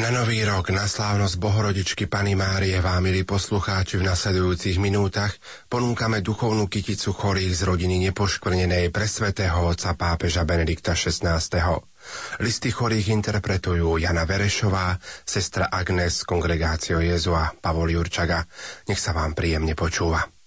Na nový rok, na slávnosť Bohorodičky Pany Márie vám, milí poslucháči, v nasledujúcich minútach ponúkame duchovnú kyticu chorých z rodiny nepoškvrnenej pre svätého otca pápeža Benedikta XVI. Listy chorých interpretujú Jana Verešová, sestra Agnes, kongregácio Jezu a Pavol Jurčaga. Nech sa vám príjemne počúva.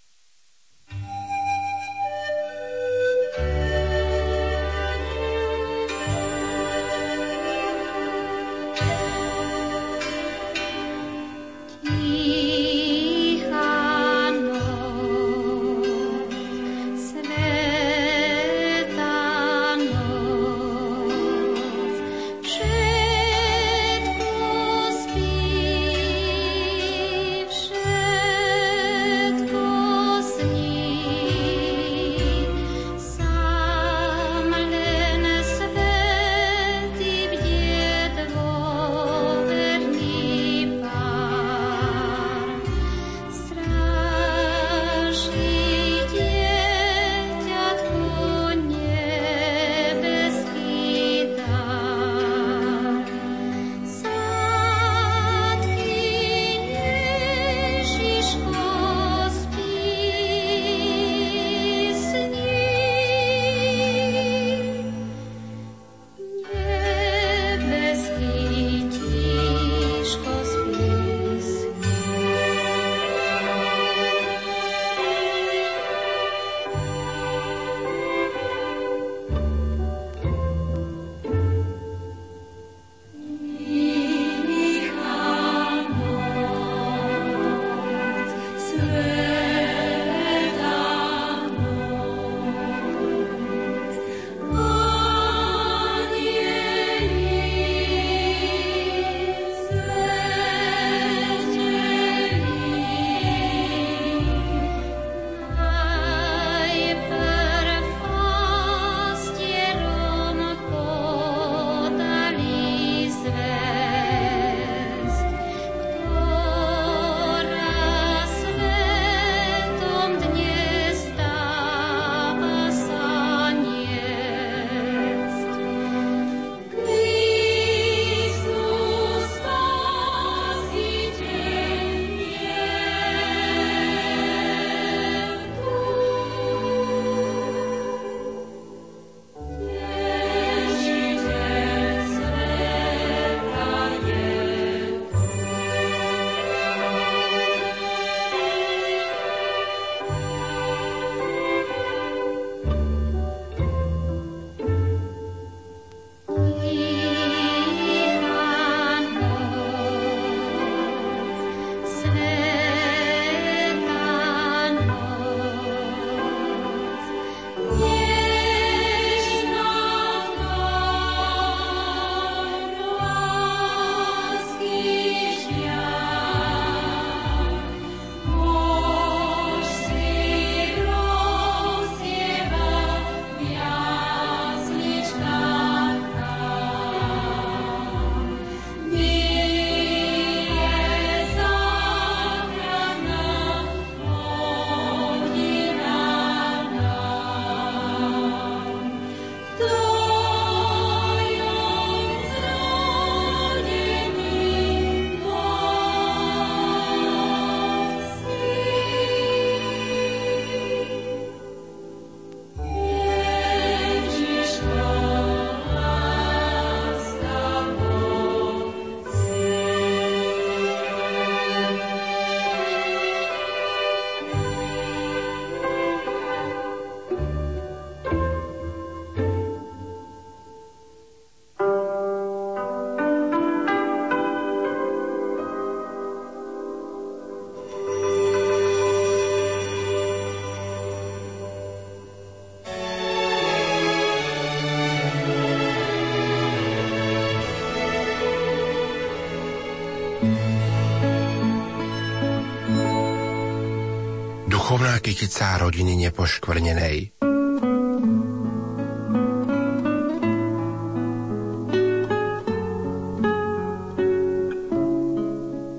Kytica rodiny nepoškvrnenej.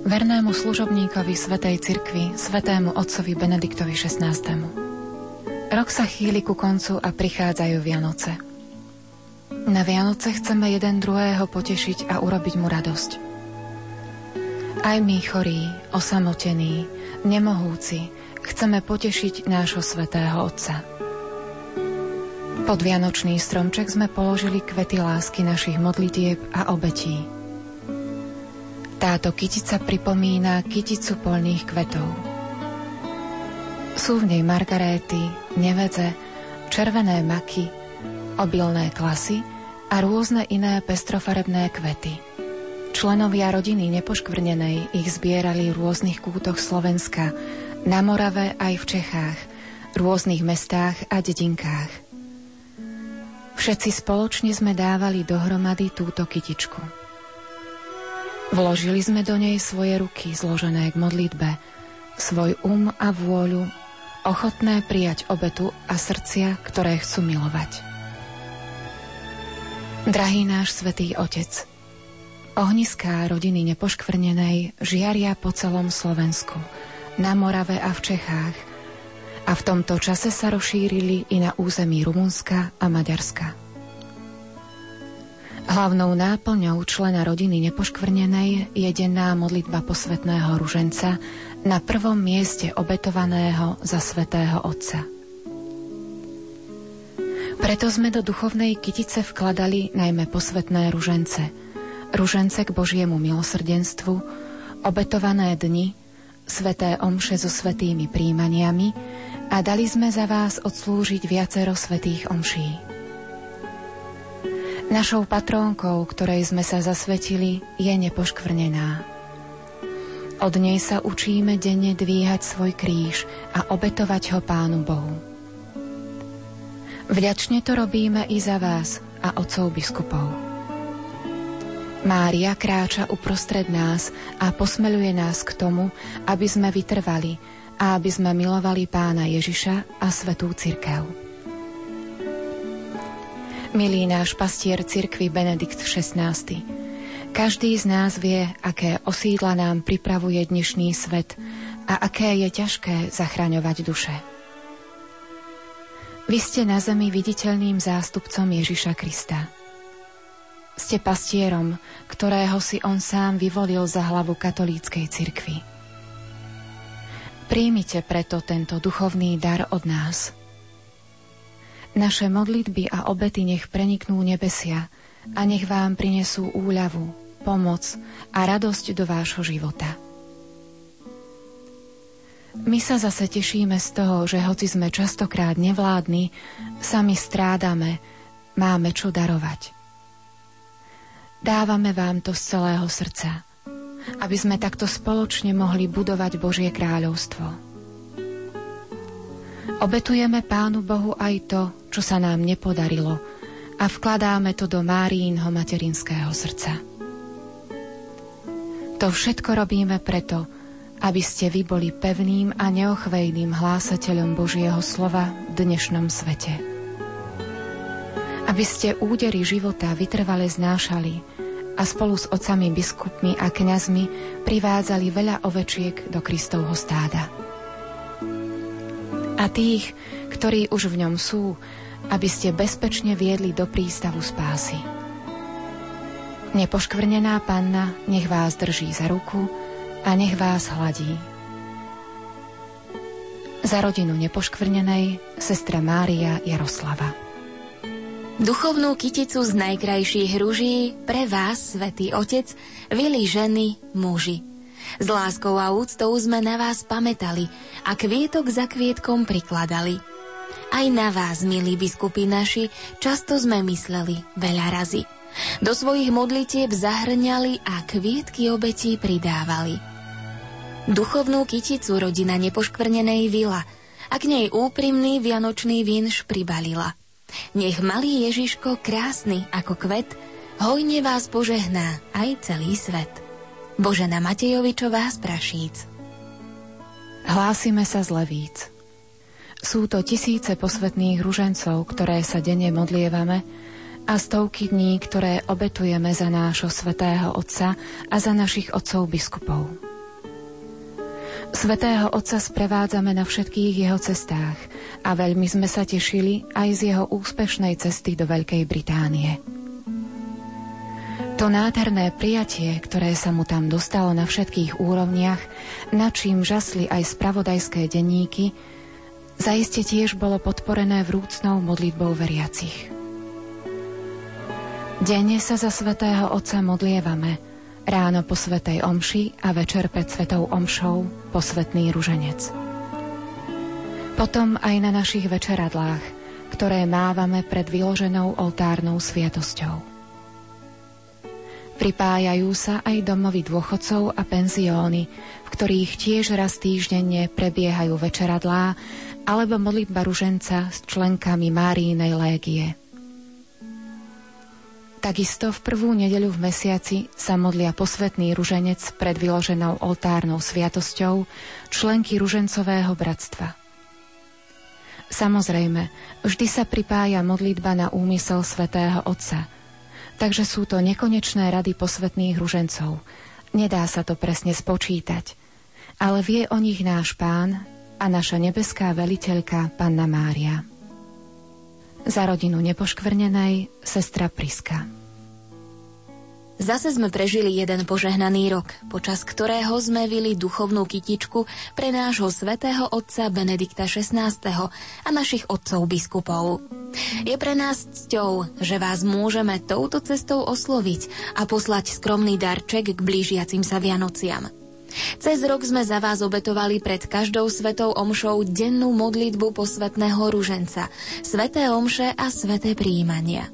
Vernému služobníkovi Svetej Cirkvi, Svetému Otcovi Benediktovi XVI. Rok sa chýli ku koncu a prichádzajú Vianoce. Na Vianoce chceme jeden druhého potešiť a urobiť mu radosť. Aj my chorí, osamotení, nemohúci, chceme potešiť nášho svetého Otca. Pod Vianočný stromček sme položili kvety lásky našich modlitieb a obetí. Táto kytica pripomína kyticu polných kvetov. Sú v nej margaréty, nevedze, červené maky, obilné klasy a rôzne iné pestrofarebné kvety. Členovia rodiny nepoškvrnenej ich zbierali v rôznych kútoch Slovenska, na Morave aj v Čechách, rôznych mestách a dedinkách. Všetci spoločne sme dávali dohromady túto kytičku. Vložili sme do nej svoje ruky zložené k modlitbe, svoj um a vôľu, ochotné prijať obetu a srdcia, ktoré chcú milovať. Drahý náš svetý Otec, Ohniská rodiny nepoškvrnenej žiaria po celom Slovensku, na Morave a v Čechách a v tomto čase sa rozšírili i na území Rumunska a Maďarska. Hlavnou náplňou člena rodiny nepoškvrnenej je denná modlitba posvetného ruženca na prvom mieste obetovaného za svetého Otca. Preto sme do duchovnej kytice vkladali najmä posvetné ružence – ružence k Božiemu milosrdenstvu, obetované dni, sveté omše so svetými príjmaniami a dali sme za vás odslúžiť viacero svetých omší. Našou patrónkou, ktorej sme sa zasvetili, je nepoškvrnená. Od nej sa učíme denne dvíhať svoj kríž a obetovať ho Pánu Bohu. Vďačne to robíme i za vás a otcov biskupov. Mária kráča uprostred nás a posmeluje nás k tomu, aby sme vytrvali a aby sme milovali pána Ježiša a svetú cirkev. Milý náš pastier cirkvi Benedikt XVI, každý z nás vie, aké osídla nám pripravuje dnešný svet a aké je ťažké zachraňovať duše. Vy ste na zemi viditeľným zástupcom Ježiša Krista – ste pastierom, ktorého si on sám vyvolil za hlavu katolíckej cirkvi. Príjmite preto tento duchovný dar od nás. Naše modlitby a obety nech preniknú nebesia a nech vám prinesú úľavu, pomoc a radosť do vášho života. My sa zase tešíme z toho, že hoci sme častokrát nevládni, sami strádame, máme čo darovať. Dávame vám to z celého srdca, aby sme takto spoločne mohli budovať Božie kráľovstvo. Obetujeme Pánu Bohu aj to, čo sa nám nepodarilo a vkladáme to do Márínho materinského srdca. To všetko robíme preto, aby ste vy boli pevným a neochvejným hlásateľom Božieho slova v dnešnom svete. Aby ste údery života vytrvale znášali a spolu s otcami biskupmi a kňazmi privádzali veľa ovečiek do Kristovho stáda. A tých, ktorí už v ňom sú, aby ste bezpečne viedli do prístavu spásy. Nepoškvrnená panna nech vás drží za ruku a nech vás hladí. Za rodinu nepoškvrnenej sestra Mária Jaroslava. Duchovnú kyticu z najkrajších ruží pre vás, Svetý Otec, vili ženy, muži. S láskou a úctou sme na vás pamätali a kvietok za kvietkom prikladali. Aj na vás, milí biskupy naši, často sme mysleli veľa razy. Do svojich modlitieb zahrňali a kvietky obetí pridávali. Duchovnú kyticu rodina nepoškvrnenej vila a k nej úprimný vianočný vinš pribalila – nech malý Ježiško, krásny ako kvet, hojne vás požehná aj celý svet. Božena Matejovičová z Prašíc. Hlásime sa z Levíc. Sú to tisíce posvetných ružencov, ktoré sa denne modlievame a stovky dní, ktoré obetujeme za nášho svetého Otca a za našich otcov biskupov. Svetého Otca sprevádzame na všetkých jeho cestách a veľmi sme sa tešili aj z jeho úspešnej cesty do Veľkej Británie. To nádherné prijatie, ktoré sa mu tam dostalo na všetkých úrovniach, na čím žasli aj spravodajské denníky, zaiste tiež bolo podporené vrúcnou modlitbou veriacich. Denne sa za svätého Otca modlievame, ráno po Svetej Omši a večer pred Svetou Omšou posvetný ruženec. Potom aj na našich večeradlách, ktoré mávame pred vyloženou oltárnou sviatosťou. Pripájajú sa aj domovy dôchodcov a penzióny, v ktorých tiež raz týždenne prebiehajú večeradlá alebo modlitba ruženca s členkami Márínej légie. Takisto v prvú nedeľu v mesiaci sa modlia posvetný ruženec pred vyloženou oltárnou sviatosťou členky ružencového bratstva. Samozrejme, vždy sa pripája modlitba na úmysel svätého Otca – takže sú to nekonečné rady posvetných ružencov. Nedá sa to presne spočítať, ale vie o nich náš pán a naša nebeská veliteľka Panna Mária. Za rodinu nepoškvrnenej sestra Priska. Zase sme prežili jeden požehnaný rok, počas ktorého sme vili duchovnú kytičku pre nášho svätého otca Benedikta XVI. a našich otcov biskupov. Je pre nás cťou, že vás môžeme touto cestou osloviť a poslať skromný darček k blížiacim sa Vianociam. Cez rok sme za vás obetovali pred každou svetou omšou dennú modlitbu posvetného ruženca, sveté omše a sveté príjmania.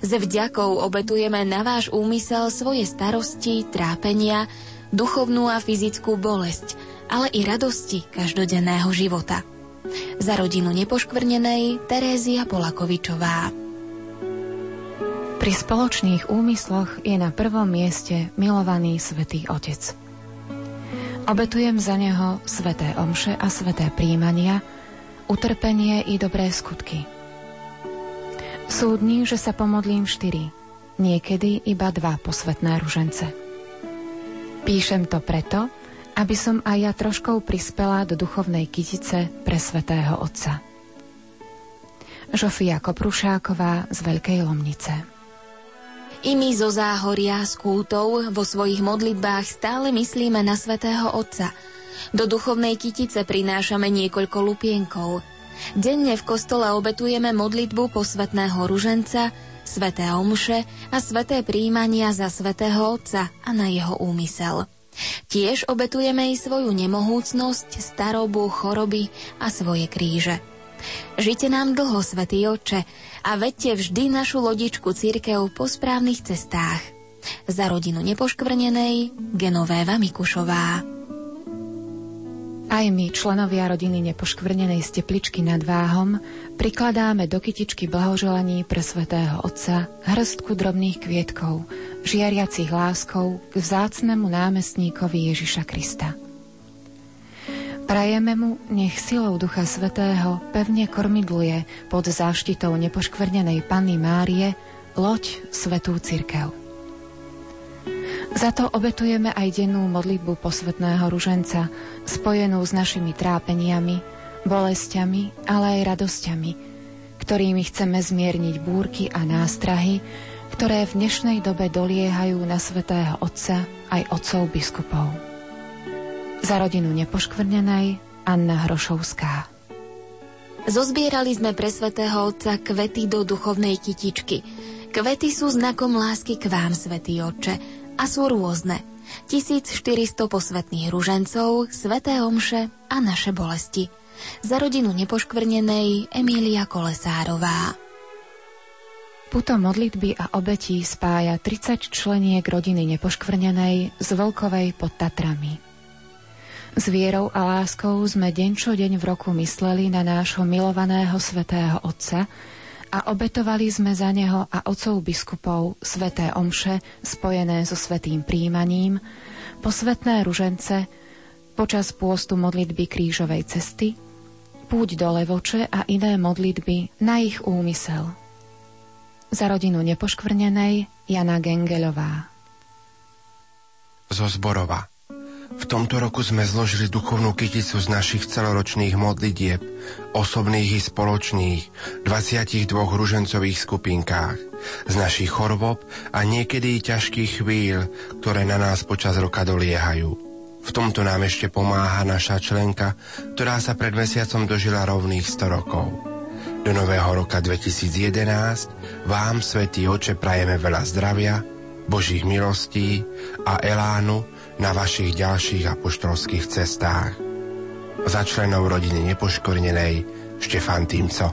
S vďakou obetujeme na váš úmysel svoje starosti, trápenia, duchovnú a fyzickú bolesť, ale i radosti každodenného života. Za rodinu nepoškvrnenej Terézia Polakovičová. Pri spoločných úmysloch je na prvom mieste milovaný svätý Otec. Obetujem za neho sveté omše a sveté príjmania, utrpenie i dobré skutky – sú dní, že sa pomodlím štyri, niekedy iba dva posvetné ružence. Píšem to preto, aby som aj ja troškou prispela do duchovnej kytice pre svetého Otca. Žofia Koprušáková z Veľkej Lomnice i my zo záhoria s kultou vo svojich modlitbách stále myslíme na svätého Otca. Do duchovnej kytice prinášame niekoľko lupienkov – Denne v kostole obetujeme modlitbu posvetného ruženca, sveté omše a sveté príjmania za svetého Otca a na jeho úmysel. Tiež obetujeme i svoju nemohúcnosť, starobu, choroby a svoje kríže. Žite nám dlho, Svetý Oče, a vedte vždy našu lodičku církev po správnych cestách. Za rodinu nepoškvrnenej Genovéva Mikušová. Aj my, členovia rodiny nepoškvrnenej stepličky nad váhom, prikladáme do kytičky blahoželaní pre svätého Otca hrstku drobných kvietkov, žiariacich láskou k vzácnemu námestníkovi Ježiša Krista. Prajeme mu, nech silou Ducha Svetého pevne kormidluje pod záštitou nepoškvrnenej Panny Márie loď Svetú Cirkev. Za to obetujeme aj dennú modlitbu posvetného ruženca, spojenú s našimi trápeniami, bolestiami, ale aj radosťami, ktorými chceme zmierniť búrky a nástrahy, ktoré v dnešnej dobe doliehajú na svetého Otca aj otcov biskupov. Za rodinu nepoškvrnenej Anna Hrošovská. Zozbierali sme pre svetého Otca kvety do duchovnej kytičky. Kvety sú znakom lásky k vám, svätý Otče, a sú rôzne. 1400 posvetných ružencov, sveté omše a naše bolesti. Za rodinu nepoškvrnenej Emília Kolesárová. Puto modlitby a obetí spája 30 členiek rodiny nepoškvrnenej z Volkovej pod Tatrami. S vierou a láskou sme deň čo deň v roku mysleli na nášho milovaného svetého Otca, a obetovali sme za neho a otcov biskupov sveté omše spojené so svetým príjmaním, posvetné ružence, počas pôstu modlitby krížovej cesty, púť do Levoče a iné modlitby na ich úmysel. Za rodinu nepoškvrnenej Jana Gengelová. Zo Zborova. V tomto roku sme zložili duchovnú kyticu z našich celoročných modlitieb, osobných i spoločných, 22 ružencových skupinkách. z našich chorob a niekedy ťažkých chvíľ, ktoré na nás počas roka doliehajú. V tomto nám ešte pomáha naša členka, ktorá sa pred mesiacom dožila rovných 100 rokov. Do nového roka 2011 vám, Svetý Oče, prajeme veľa zdravia, Božích milostí a elánu na vašich ďalších apoštolských cestách. Za členov rodiny nepoškornenej Štefan Týmco.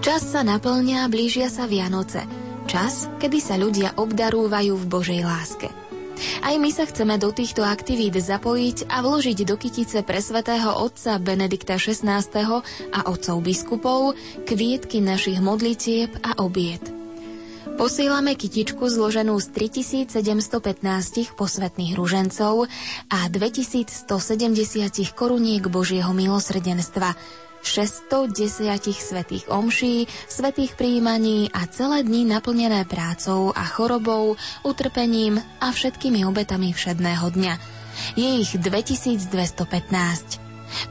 Čas sa naplňa a blížia sa Vianoce. Čas, kedy sa ľudia obdarúvajú v Božej láske. Aj my sa chceme do týchto aktivít zapojiť a vložiť do kytice pre svätého otca Benedikta XVI. a otcov biskupov kvietky našich modlitieb a obiet. Posílame kytičku zloženú z 3715 posvetných ružencov a 2170 koruniek Božieho milosrdenstva, 610 svetých omší, svetých príjmaní a celé dni naplnené prácou a chorobou, utrpením a všetkými obetami všedného dňa. Je ich 2215.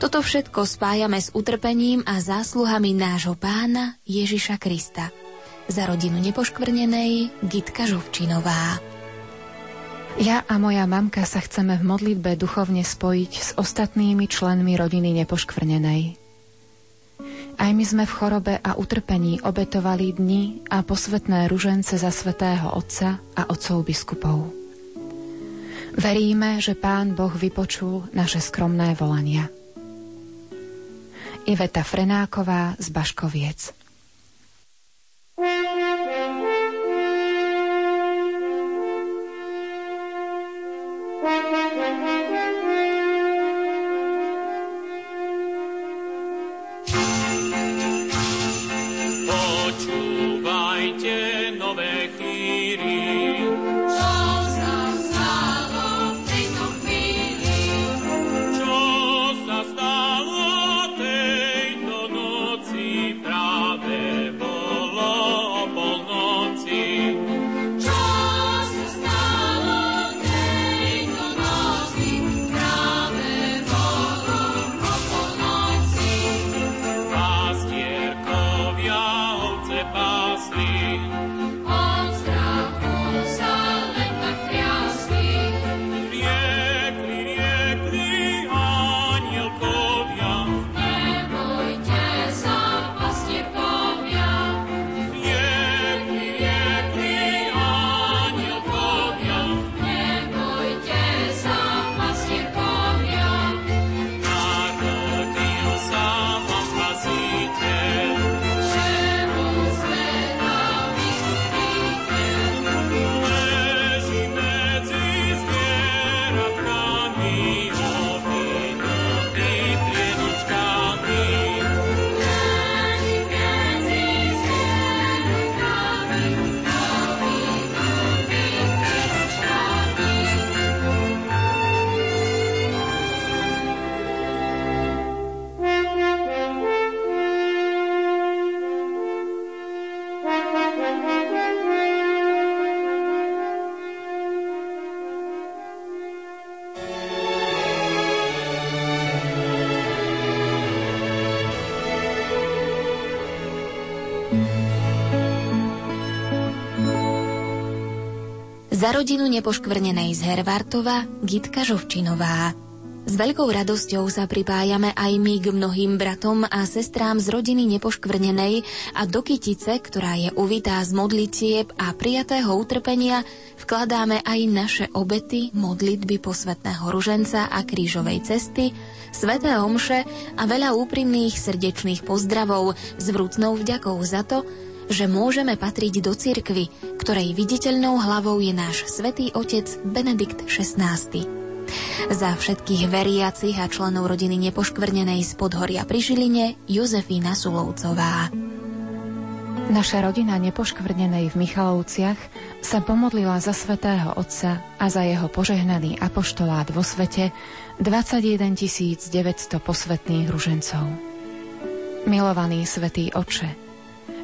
Toto všetko spájame s utrpením a zásluhami nášho pána Ježiša Krista. Za rodinu nepoškvrnenej Gitka Žovčinová. Ja a moja mamka sa chceme v modlitbe duchovne spojiť s ostatnými členmi rodiny nepoškvrnenej. Aj my sme v chorobe a utrpení obetovali dni a posvetné ružence za svetého Otca a otcov biskupov. Veríme, že Pán Boh vypočul naše skromné volania. Iveta Frenáková z Baškoviec Thank you. Za rodinu nepoškvrnenej z Hervartova Gitka Žovčinová. S veľkou radosťou sa pripájame aj my k mnohým bratom a sestrám z rodiny nepoškvrnenej a do kytice, ktorá je uvitá z modlitieb a prijatého utrpenia, vkladáme aj naše obety, modlitby posvetného ruženca a krížovej cesty, sveté omše a veľa úprimných srdečných pozdravov s vrúcnou vďakou za to, že môžeme patriť do cirkvy, ktorej viditeľnou hlavou je náš svätý otec Benedikt XVI. Za všetkých veriacich a členov rodiny nepoškvrnenej z Podhoria pri Žiline Jozefína Sulovcová. Naša rodina nepoškvrnenej v Michalovciach sa pomodlila za svätého Otca a za jeho požehnaný apoštolát vo svete 21 900 posvetných ružencov. Milovaný svätý Oče,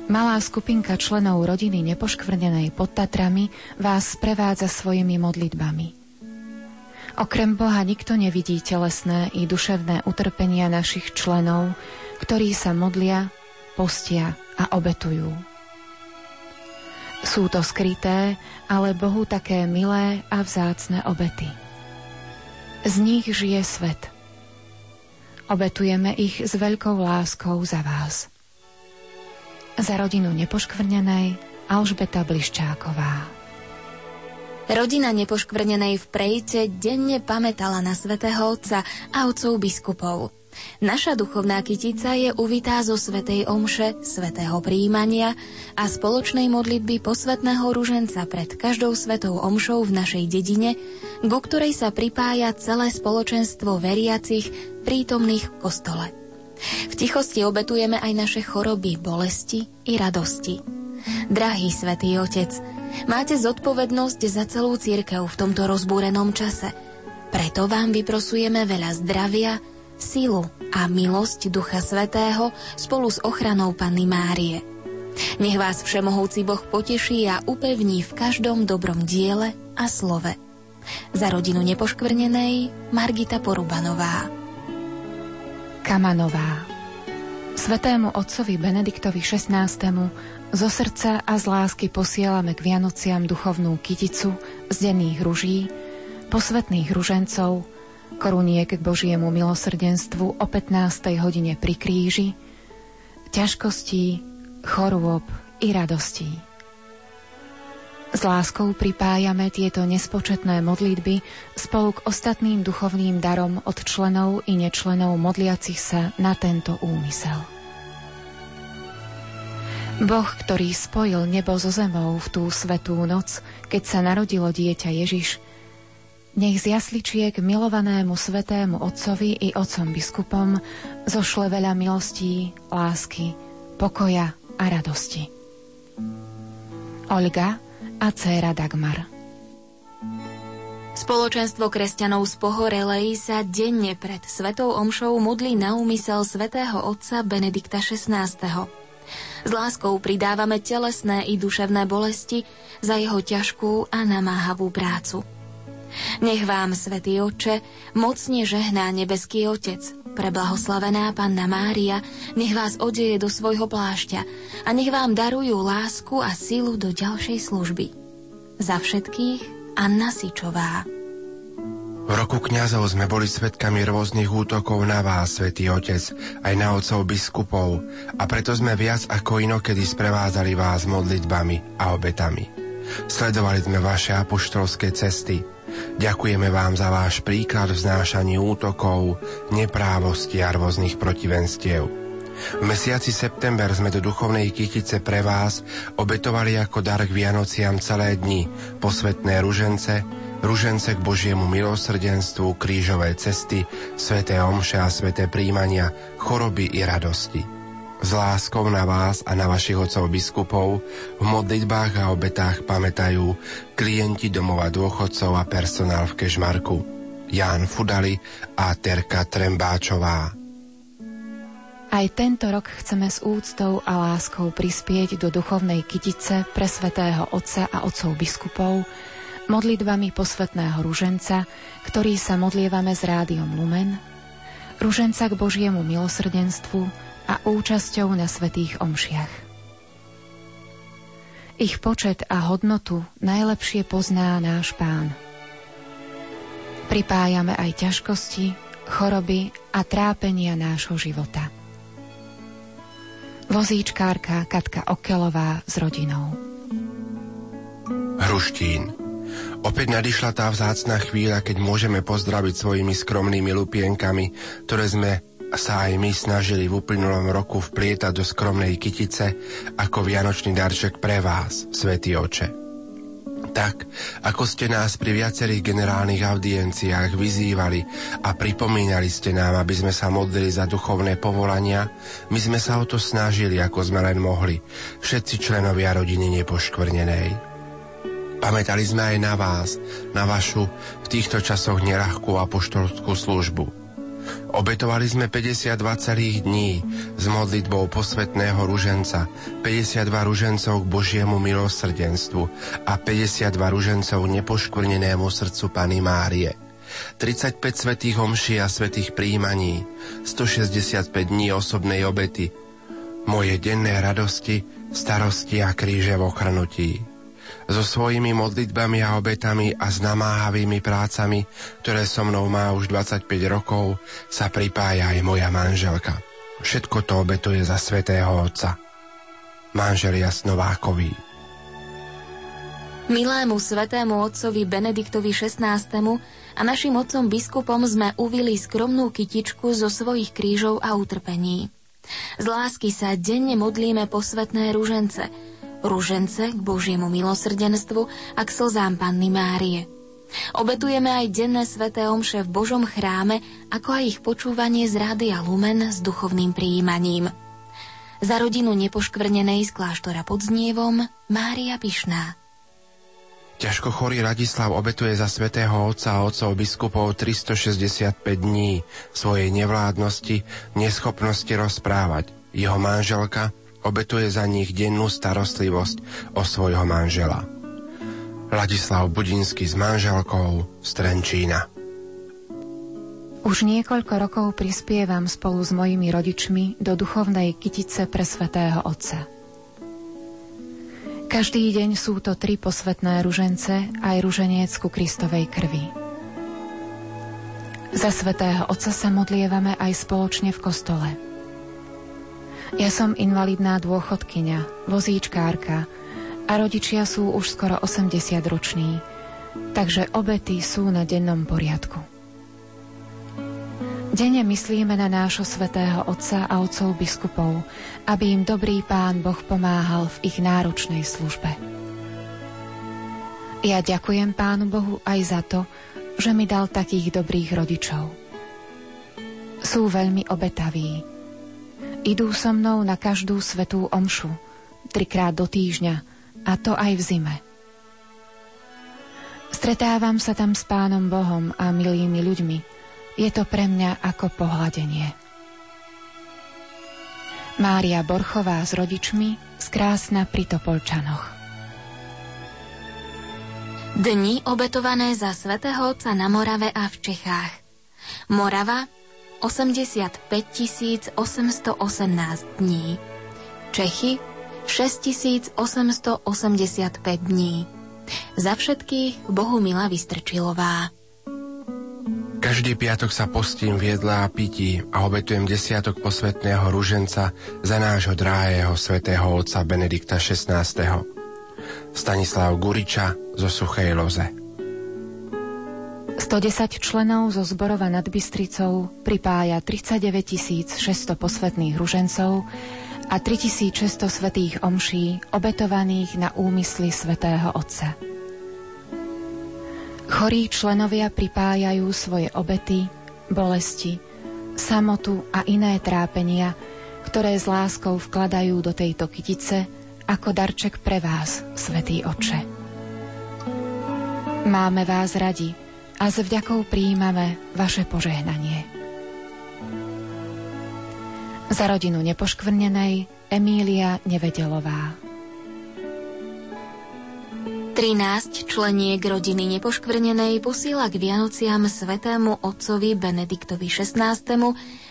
Malá skupinka členov rodiny nepoškvrnenej pod Tatrami vás sprevádza svojimi modlitbami. Okrem Boha nikto nevidí telesné i duševné utrpenia našich členov, ktorí sa modlia, postia a obetujú. Sú to skryté, ale Bohu také milé a vzácne obety. Z nich žije svet. Obetujeme ich s veľkou láskou za vás. Za rodinu nepoškvrnenej Alžbeta Bliščáková. Rodina nepoškvrnenej v Prejte denne pamätala na svätého Otca a otcov biskupov. Naša duchovná kytica je uvitá zo Svetej Omše, Svetého príjmania a spoločnej modlitby posvetného ruženca pred každou Svetou Omšou v našej dedine, ku ktorej sa pripája celé spoločenstvo veriacich prítomných v kostole. V tichosti obetujeme aj naše choroby, bolesti i radosti. Drahý Svetý Otec, máte zodpovednosť za celú církev v tomto rozbúrenom čase. Preto vám vyprosujeme veľa zdravia, silu a milosť Ducha Svetého spolu s ochranou Panny Márie. Nech vás Všemohúci Boh poteší a upevní v každom dobrom diele a slove. Za rodinu nepoškvrnenej Margita Porubanová. Kamanová Svetému otcovi Benediktovi XVI. zo srdca a z lásky posielame k Vianociam duchovnú kyticu z denných ruží, posvetných ružencov, koruniek k Božiemu milosrdenstvu o 15. hodine pri kríži, ťažkostí, chorôb i radostí. S láskou pripájame tieto nespočetné modlitby spolu k ostatným duchovným darom od členov i nečlenov modliacich sa na tento úmysel. Boh, ktorý spojil nebo so zemou v tú svetú noc, keď sa narodilo dieťa Ježiš, nech z jasličiek milovanému svetému otcovi i otcom biskupom zošle veľa milostí, lásky, pokoja a radosti. Olga a dcéra Dagmar Spoločenstvo kresťanov z Pohorelej sa denne pred Svetou Omšou modlí na úmysel svätého otca Benedikta XVI. S láskou pridávame telesné i duševné bolesti za jeho ťažkú a namáhavú prácu – nech vám, Svetý Oče, mocne žehná nebeský Otec, preblahoslavená Panna Mária, nech vás odeje do svojho plášťa a nech vám darujú lásku a silu do ďalšej služby. Za všetkých Anna Sičová. V roku kňazov sme boli svetkami rôznych útokov na vás, Svetý Otec, aj na otcov biskupov a preto sme viac ako inokedy sprevázali vás modlitbami a obetami. Sledovali sme vaše apoštolské cesty, Ďakujeme vám za váš príklad v znášaní útokov, neprávosti a rôznych protivenstiev. V mesiaci september sme do duchovnej kytice pre vás obetovali ako dar k Vianociam celé dni posvetné ružence, ružence k Božiemu milosrdenstvu, krížové cesty, sveté omše a sveté príjmania, choroby i radosti s láskou na vás a na vašich otcov biskupov v modlitbách a obetách pamätajú klienti domova dôchodcov a personál v Kežmarku, Ján Fudali a Terka Trembáčová. Aj tento rok chceme s úctou a láskou prispieť do duchovnej kytice pre svetého Otca a otcov biskupov, modlitbami posvetného ruženca, ktorý sa modlievame s rádiom Lumen, ruženca k Božiemu milosrdenstvu, a účasťou na svetých omšiach. Ich počet a hodnotu najlepšie pozná náš pán. Pripájame aj ťažkosti, choroby a trápenia nášho života. Vozíčkárka Katka Okelová s rodinou. Hruštín. Opäť nadišla tá vzácná chvíľa, keď môžeme pozdraviť svojimi skromnými lupienkami, ktoré sme sa aj my snažili v uplynulom roku vplietať do skromnej kytice ako vianočný darček pre vás, Svetý Oče. Tak, ako ste nás pri viacerých generálnych audienciách vyzývali a pripomínali ste nám, aby sme sa modlili za duchovné povolania, my sme sa o to snažili, ako sme len mohli, všetci členovia rodiny nepoškvrnenej. Pamätali sme aj na vás, na vašu v týchto časoch nerahkú apoštolskú službu. Obetovali sme 52 celých dní s modlitbou posvetného ruženca, 52 ružencov k Božiemu milosrdenstvu a 52 ružencov nepoškvrnenému srdcu Pany Márie. 35 svetých homší a svetých príjmaní, 165 dní osobnej obety, moje denné radosti, starosti a kríže v ochrnutí. So svojimi modlitbami a obetami a s namáhavými prácami, ktoré so mnou má už 25 rokov, sa pripája aj moja manželka. Všetko to obetuje za svätého Otca. Manžel Jasnovákový. Milému svetému otcovi Benediktovi XVI. a našim otcom biskupom sme uvili skromnú kytičku zo svojich krížov a utrpení. Z lásky sa denne modlíme posvetné ružence, ružence k Božiemu milosrdenstvu a k slzám Panny Márie. Obetujeme aj denné sveté omše v Božom chráme, ako aj ich počúvanie z Rádia Lumen s duchovným prijímaním. Za rodinu nepoškvrnenej z kláštora pod Znievom Mária Pišná. Ťažko chorý Radislav obetuje za svätého otca a otcov biskupov 365 dní svojej nevládnosti, neschopnosti rozprávať. Jeho manželka obetuje za nich dennú starostlivosť o svojho manžela. Ladislav Budínsky s manželkou z Trenčína. Už niekoľko rokov prispievam spolu s mojimi rodičmi do duchovnej kytice pre svätého Otca. Každý deň sú to tri posvetné ružence aj ruženec ku Kristovej krvi. Za svetého Otca sa modlievame aj spoločne v kostole. Ja som invalidná dôchodkyňa, vozíčkárka a rodičia sú už skoro 80 roční, takže obety sú na dennom poriadku. Denne myslíme na nášho svetého Otca a otcov biskupov, aby im dobrý Pán Boh pomáhal v ich náročnej službe. Ja ďakujem Pánu Bohu aj za to, že mi dal takých dobrých rodičov. Sú veľmi obetaví. Idú so mnou na každú svetú omšu, trikrát do týždňa, a to aj v zime. Stretávam sa tam s Pánom Bohom a milými ľuďmi – je to pre mňa ako pohľadenie. Mária Borchová s rodičmi z Krásna pri Topolčanoch. Dni obetované za svätého Otca na Morave a v Čechách. Morava 85 818 dní. Čechy 6885 dní. Za všetkých Bohumila Vystrčilová. Každý piatok sa postím v jedle a pití a obetujem desiatok posvetného ruženca za nášho drahého svätého otca Benedikta XVI. Stanislav Guriča zo Suchej Loze. 110 členov zo zborova nad Bystricou pripája 39 600 posvetných ružencov a 3600 svetých omší obetovaných na úmysly svätého Otca. Chorí členovia pripájajú svoje obety, bolesti, samotu a iné trápenia, ktoré s láskou vkladajú do tejto kytice ako darček pre vás, Svetý Oče. Máme vás radi a s vďakou príjmame vaše požehnanie. Za rodinu nepoškvrnenej Emília Nevedelová 13 členiek rodiny nepoškvrnenej posiela k Vianociam svetému otcovi Benediktovi XVI.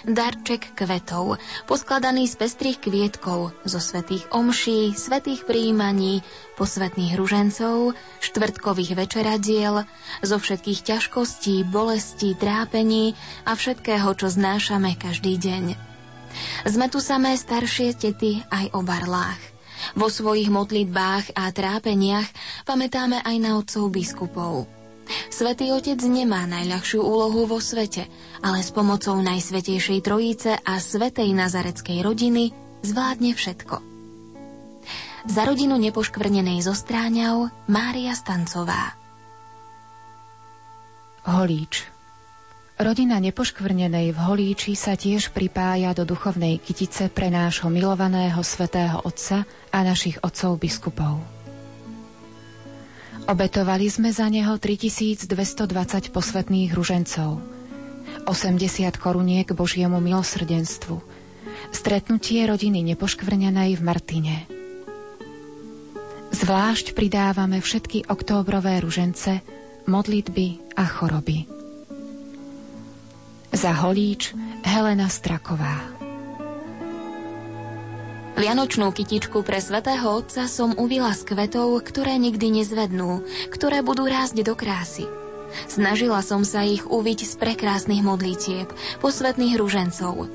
darček kvetov, poskladaný z pestrých kvietkov, zo svetých omší, svetých príjmaní, posvetných ružencov, štvrtkových večeradiel, zo všetkých ťažkostí, bolestí, trápení a všetkého, čo znášame každý deň. Sme tu samé staršie tety aj o barlách. Vo svojich modlitbách a trápeniach pamätáme aj na otcov biskupov. Svetý Otec nemá najľahšiu úlohu vo svete, ale s pomocou Najsvetejšej Trojice a Svetej Nazareckej rodiny zvládne všetko. Za rodinu nepoškvrnenej zostráňav Mária Stancová. Holíč Rodina nepoškvrnenej v Holíči sa tiež pripája do duchovnej kytice pre nášho milovaného svetého Otca a našich otcov biskupov. Obetovali sme za neho 3220 posvetných ružencov, 80 koruniek Božiemu milosrdenstvu, stretnutie rodiny nepoškvrnenej v Martine. Zvlášť pridávame všetky októbrové ružence, modlitby a choroby. Za holíč Helena Straková. Vianočnú kytičku pre svätého Otca som uvila z kvetov, ktoré nikdy nezvednú, ktoré budú rásť do krásy. Snažila som sa ich uviť z prekrásnych modlitieb, posvetných ružencov.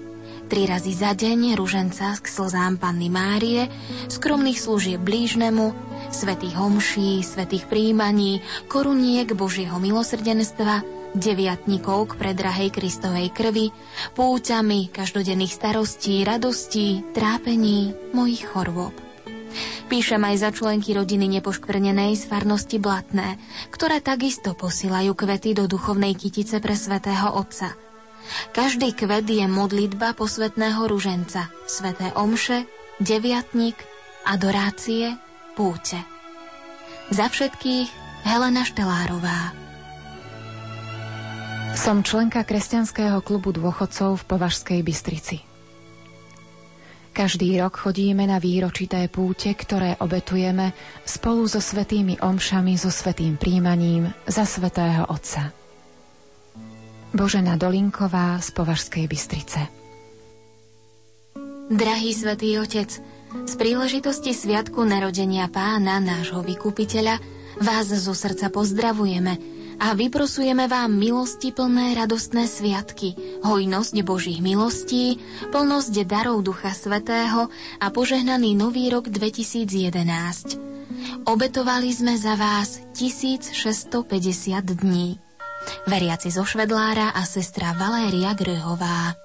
Tri razy za deň ruženca k slzám Panny Márie, skromných služieb blížnemu, svetých homší, svetých príjmaní, koruniek Božieho milosrdenstva, deviatnikov k predrahej Kristovej krvi, púťami každodenných starostí, radostí, trápení mojich chorôb. Píšem aj za členky rodiny nepoškvrnenej z farnosti Blatné, ktoré takisto posielajú kvety do duchovnej kytice pre svätého Otca. Každý kvet je modlitba posvetného ruženca, sveté omše, deviatnik, adorácie, púte. Za všetkých Helena Štelárová. Som členka kresťanského klubu dôchodcov v Považskej Bystrici. Každý rok chodíme na výročité púte, ktoré obetujeme spolu so svetými omšami, so svetým príjmaním za svetého Otca. Božena Dolinková z Považskej Bystrice Drahý svätý Otec, z príležitosti Sviatku narodenia pána, nášho vykupiteľa, vás zo srdca pozdravujeme – a vyprosujeme vám milosti plné radostné sviatky, hojnosť Božích milostí, plnosť darov Ducha Svetého a požehnaný Nový rok 2011. Obetovali sme za vás 1650 dní. Veriaci zo Švedlára a sestra Valéria Grhová.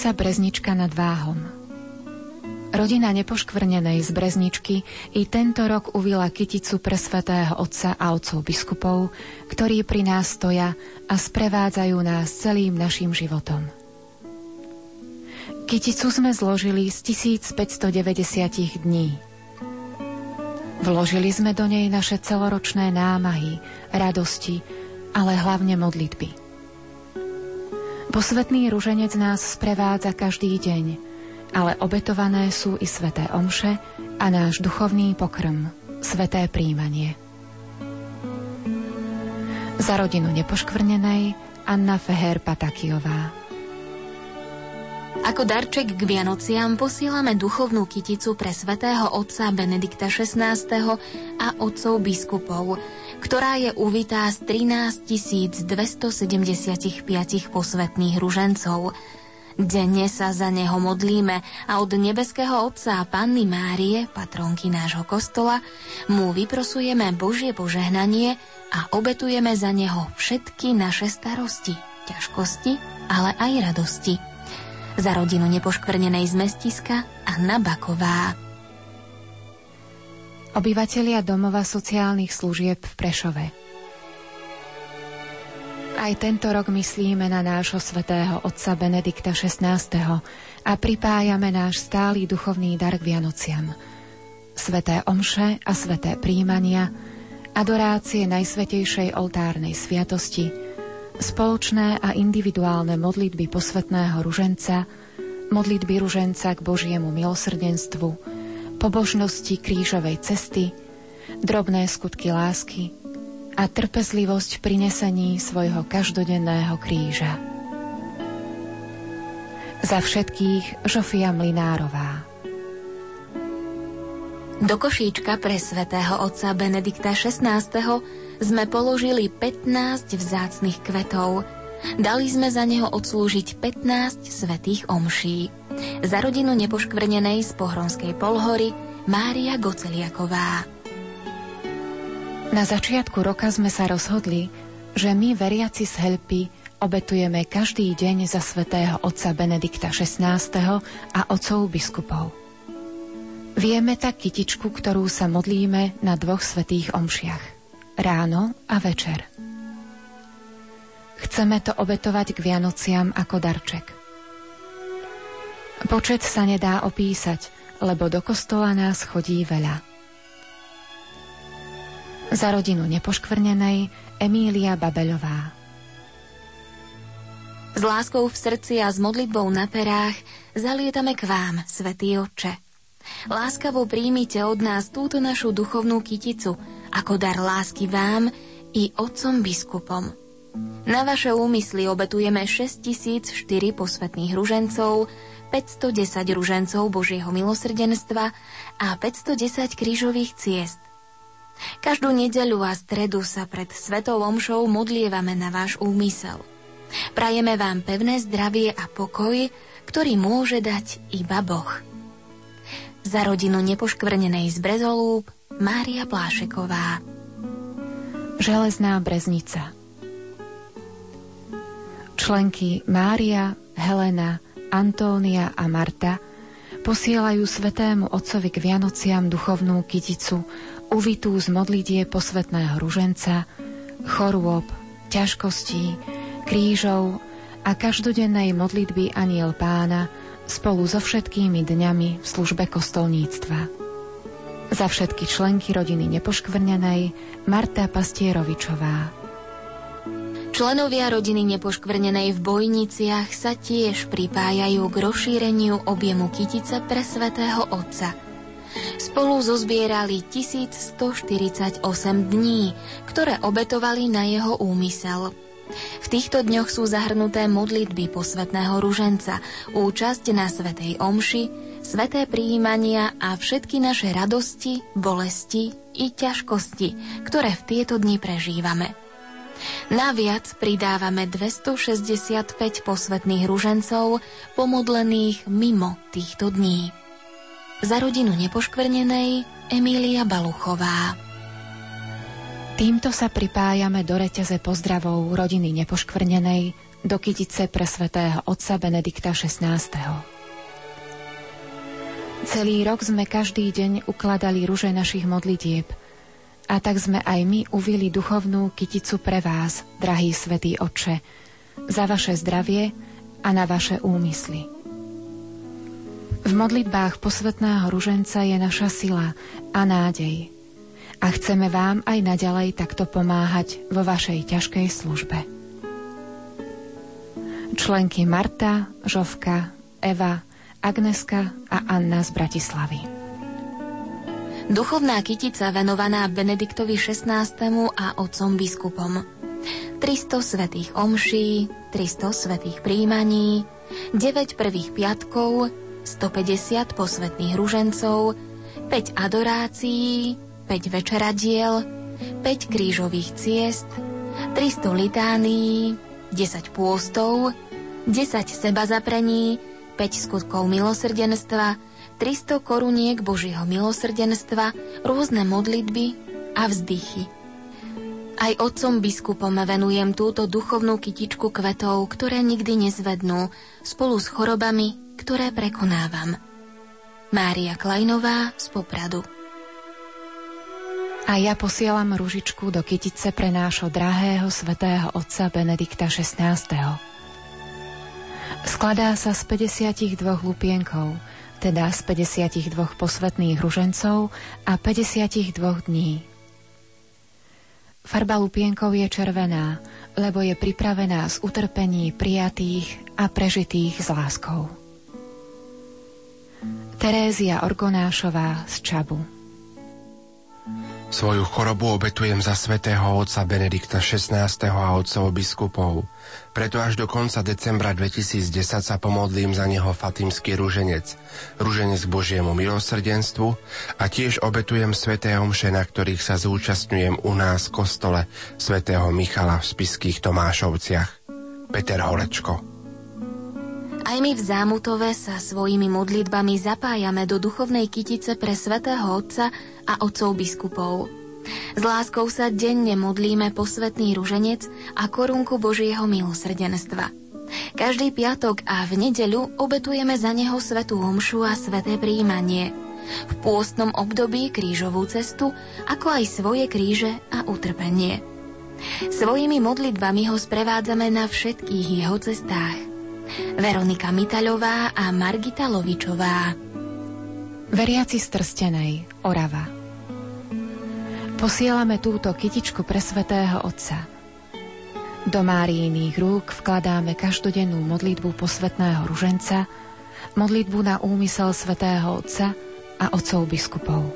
Sa Breznička nad Váhom. Rodina nepoškvrnenej z Brezničky i tento rok uvila kyticu pre svetého otca a otcov biskupov, ktorí pri nás stoja a sprevádzajú nás celým našim životom. Kyticu sme zložili z 1590 dní. Vložili sme do nej naše celoročné námahy, radosti, ale hlavne modlitby. Posvetný ruženec nás sprevádza každý deň, ale obetované sú i sveté omše a náš duchovný pokrm, sveté príjmanie. Za rodinu nepoškvrnenej Anna Feher Patakijová. Ako darček k Vianociam posielame duchovnú kyticu pre svätého otca Benedikta XVI a otcov biskupov, ktorá je uvitá z 13 275 posvetných ružencov. Denne sa za neho modlíme a od nebeského Otca a Panny Márie, patronky nášho kostola, mu vyprosujeme Božie požehnanie a obetujeme za neho všetky naše starosti, ťažkosti, ale aj radosti. Za rodinu nepoškvrnenej z mestiska Anna Baková obyvatelia domova sociálnych služieb v Prešove. Aj tento rok myslíme na nášho svetého otca Benedikta XVI. a pripájame náš stály duchovný dar k Vianociam. Sveté omše a sveté príjmania, adorácie Najsvetejšej oltárnej sviatosti, spoločné a individuálne modlitby posvetného ruženca, modlitby ruženca k Božiemu milosrdenstvu, pobožnosti krížovej cesty, drobné skutky lásky a trpezlivosť pri nesení svojho každodenného kríža. Za všetkých Žofia Mlinárová. Do košíčka pre svätého otca Benedikta XVI. Sme položili 15 vzácnych kvetov. Dali sme za neho odslúžiť 15 svetých omší za rodinu nepoškvrnenej z Pohronskej polhory Mária Goceliaková. Na začiatku roka sme sa rozhodli, že my, veriaci z Helpy, obetujeme každý deň za svätého otca Benedikta XVI. a otcov biskupov. Vieme tak kytičku, ktorú sa modlíme na dvoch svetých omšiach. Ráno a večer. Chceme to obetovať k Vianociam ako darček. Počet sa nedá opísať, lebo do kostola nás chodí veľa. Za rodinu nepoškvrnenej Emília Babeľová. S láskou v srdci a s modlitbou na perách zalietame k vám, Svetý Oče. Láskavo príjmite od nás túto našu duchovnú kyticu ako dar lásky vám i otcom biskupom. Na vaše úmysly obetujeme 6004 posvetných ružencov, 510 ružencov Božieho milosrdenstva a 510 krížových ciest. Každú nedeľu a stredu sa pred Svetou Omšou modlievame na váš úmysel. Prajeme vám pevné zdravie a pokoj, ktorý môže dať iba Boh. Za rodinu nepoškvrnenej z Brezolúb Mária Plášeková. Železná breznica Členky Mária, Helena, Antónia a Marta posielajú svetému otcovi k Vianociam duchovnú kyticu, uvitú z modlitie posvetného ruženca, chorôb, ťažkostí, krížov a každodennej modlitby aniel pána spolu so všetkými dňami v službe kostolníctva. Za všetky členky rodiny nepoškvrnenej Marta Pastierovičová. Členovia rodiny nepoškvrnenej v Bojniciach sa tiež pripájajú k rozšíreniu objemu kytice pre svätého Otca. Spolu zozbierali 1148 dní, ktoré obetovali na jeho úmysel. V týchto dňoch sú zahrnuté modlitby posvetného ruženca, účasť na Svetej Omši, sveté prijímania a všetky naše radosti, bolesti i ťažkosti, ktoré v tieto dni prežívame. Naviac pridávame 265 posvetných ružencov pomodlených mimo týchto dní. Za rodinu nepoškvrnenej Emília Baluchová. Týmto sa pripájame do reťaze pozdravov rodiny nepoškvrnenej do kytice pre svätého otca Benedikta XVI. Celý rok sme každý deň ukladali ruže našich modlitieb a tak sme aj my uvili duchovnú kyticu pre vás, drahý svätý Otče, za vaše zdravie a na vaše úmysly. V modlitbách posvetného ruženca je naša sila a nádej – a chceme vám aj naďalej takto pomáhať vo vašej ťažkej službe. Členky Marta, Žovka, Eva, Agneska a Anna z Bratislavy. Duchovná kytica venovaná Benediktovi XVI. a otcom biskupom. 300 svetých omší, 300 svetých príjmaní, 9 prvých piatkov, 150 posvetných ružencov, 5 adorácií, 5 večeradiel, 5 krížových ciest, 300 litánií, 10 pôstov, 10 seba zaprení, 5 skutkov milosrdenstva, 300 koruniek Božieho milosrdenstva, rôzne modlitby a vzdychy. Aj otcom biskupom venujem túto duchovnú kytičku kvetov, ktoré nikdy nezvednú, spolu s chorobami, ktoré prekonávam. Mária Klajnová z Popradu a ja posielam ružičku do kytice pre nášho drahého svetého otca Benedikta XVI. Skladá sa z 52 lupienkov, teda z 52 posvetných ružencov a 52 dní. Farba lupienkov je červená, lebo je pripravená z utrpení prijatých a prežitých s láskou. Terézia Orgonášová z Čabu Svoju chorobu obetujem za svätého otca Benedikta XVI. a otcov biskupov. Preto až do konca decembra 2010 sa pomodlím za neho Fatimský ruženec, ruženec k Božiemu milosrdenstvu a tiež obetujem sväté omše, na ktorých sa zúčastňujem u nás v kostole svätého Michala v Spiských Tomášovciach. Peter Holečko aj my v Zámutove sa svojimi modlitbami zapájame do duchovnej kytice pre svätého Otca a otcov biskupov. S láskou sa denne modlíme posvetný ruženec a korunku Božieho milosrdenstva. Každý piatok a v nedeľu obetujeme za neho svetú omšu a sveté príjmanie. V pôstnom období krížovú cestu, ako aj svoje kríže a utrpenie. Svojimi modlitbami ho sprevádzame na všetkých jeho cestách. Veronika Mitaľová a Margita Lovičová. Veriaci z Trstenej, Orava. Posielame túto kytičku pre svetého Otca. Do Márijných rúk vkladáme každodennú modlitbu posvetného ruženca, modlitbu na úmysel svetého Otca a otcov biskupov.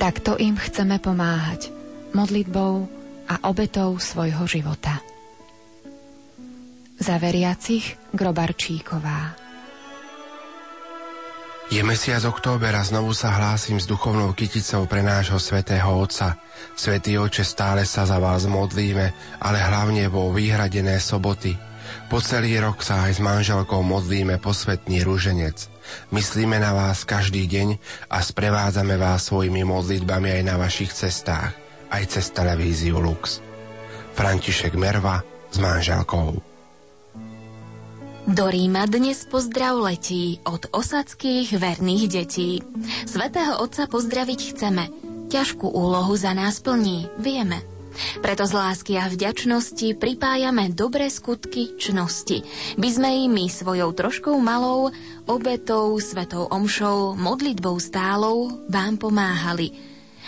Takto im chceme pomáhať modlitbou a obetou svojho života. Za veriacich Grobarčíková. Je mesiac október a znovu sa hlásim s duchovnou kyticou pre nášho svätého Otca. Svetý Oče, stále sa za vás modlíme, ale hlavne vo vyhradené soboty. Po celý rok sa aj s manželkou modlíme posvetný rúženec. Myslíme na vás každý deň a sprevádzame vás svojimi modlitbami aj na vašich cestách, aj cez televíziu Lux. František Merva s manželkou. Do Ríma dnes pozdrav letí od osadských verných detí. Svetého Otca pozdraviť chceme. Ťažkú úlohu za nás plní, vieme. Preto z lásky a vďačnosti pripájame dobré skutky čnosti, by sme my svojou troškou malou, obetou, svetou omšou, modlitbou stálou vám pomáhali.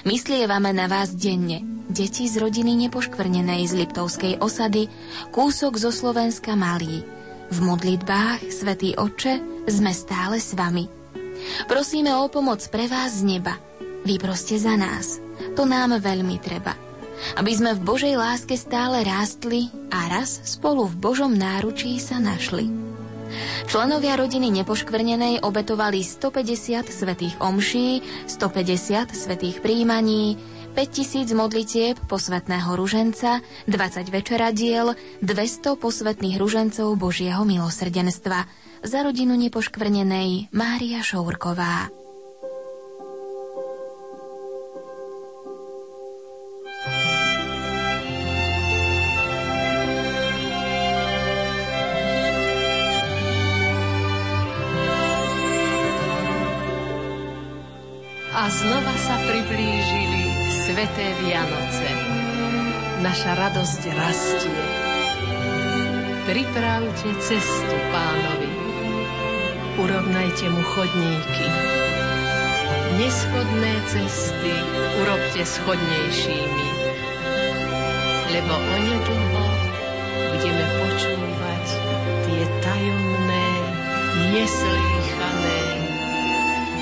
Myslievame na vás denne, deti z rodiny nepoškvrnenej z Liptovskej osady, kúsok zo Slovenska malý, v modlitbách, Svetý Oče, sme stále s vami. Prosíme o pomoc pre vás z neba. Vy proste za nás. To nám veľmi treba. Aby sme v Božej láske stále rástli a raz spolu v Božom náručí sa našli. Členovia rodiny nepoškvrnenej obetovali 150 svetých omší, 150 svetých príjmaní, 5000 modlitieb posvetného ruženca, 20 večeradiel, 200 posvetných ružencov Božieho milosrdenstva. Za rodinu nepoškvrnenej Mária Šourková. A znova sa priblížili Sveté Vianoce. Naša radosť rastie. Pripravte cestu pánovi. Urovnajte mu chodníky. Neschodné cesty urobte schodnejšími, lebo onedlho budeme počúvať tie tajomné, neslýchané,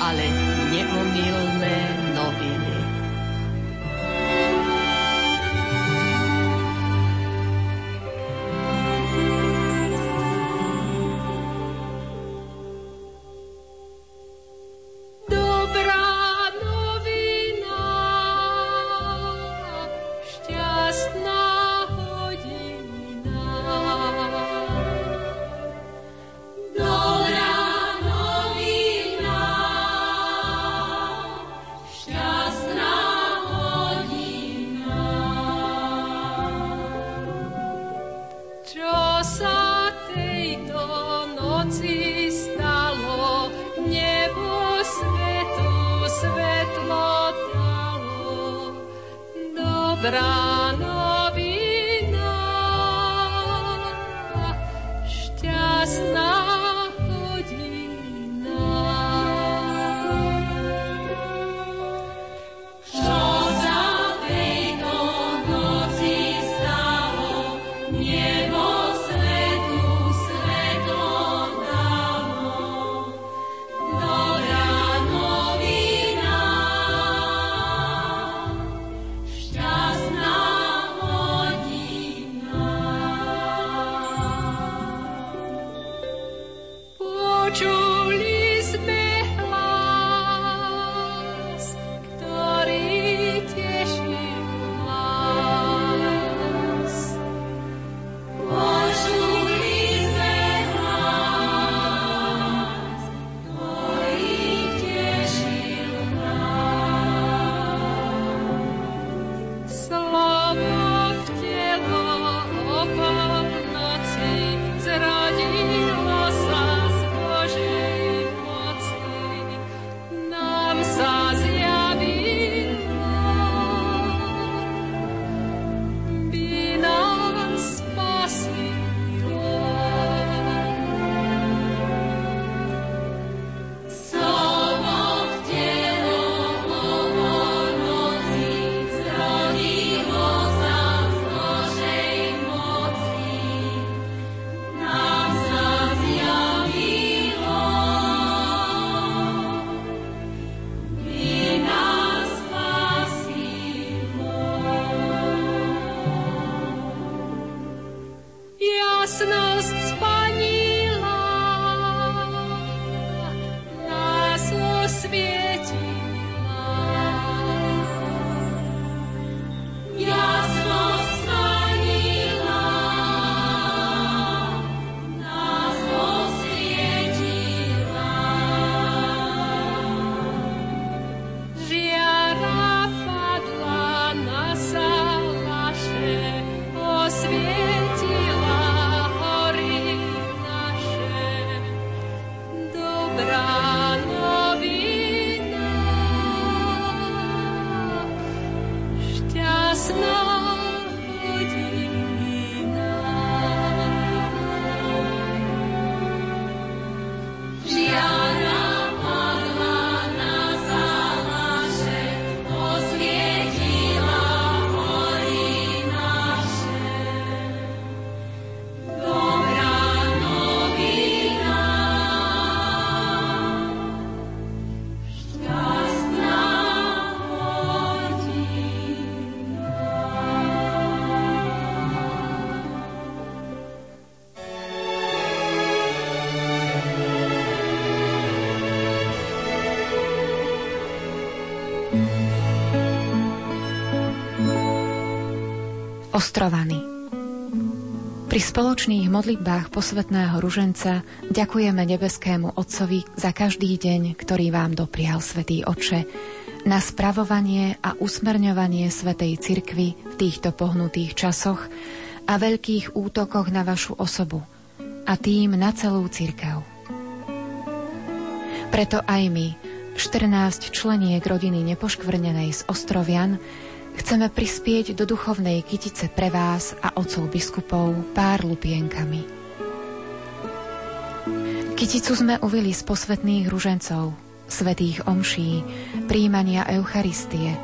ale neomilné noviny. Ostrovany Pri spoločných modlitbách posvetného ruženca ďakujeme nebeskému Otcovi za každý deň, ktorý vám doprial Svetý Oče, na spravovanie a usmerňovanie Svetej Cirkvy v týchto pohnutých časoch a veľkých útokoch na vašu osobu a tým na celú cirkev. Preto aj my, 14 členiek rodiny nepoškvrnenej z Ostrovian chceme prispieť do duchovnej kytice pre vás a otcov biskupov pár lupienkami. Kyticu sme uvili z posvetných ružencov, svetých omší, príjmania Eucharistie,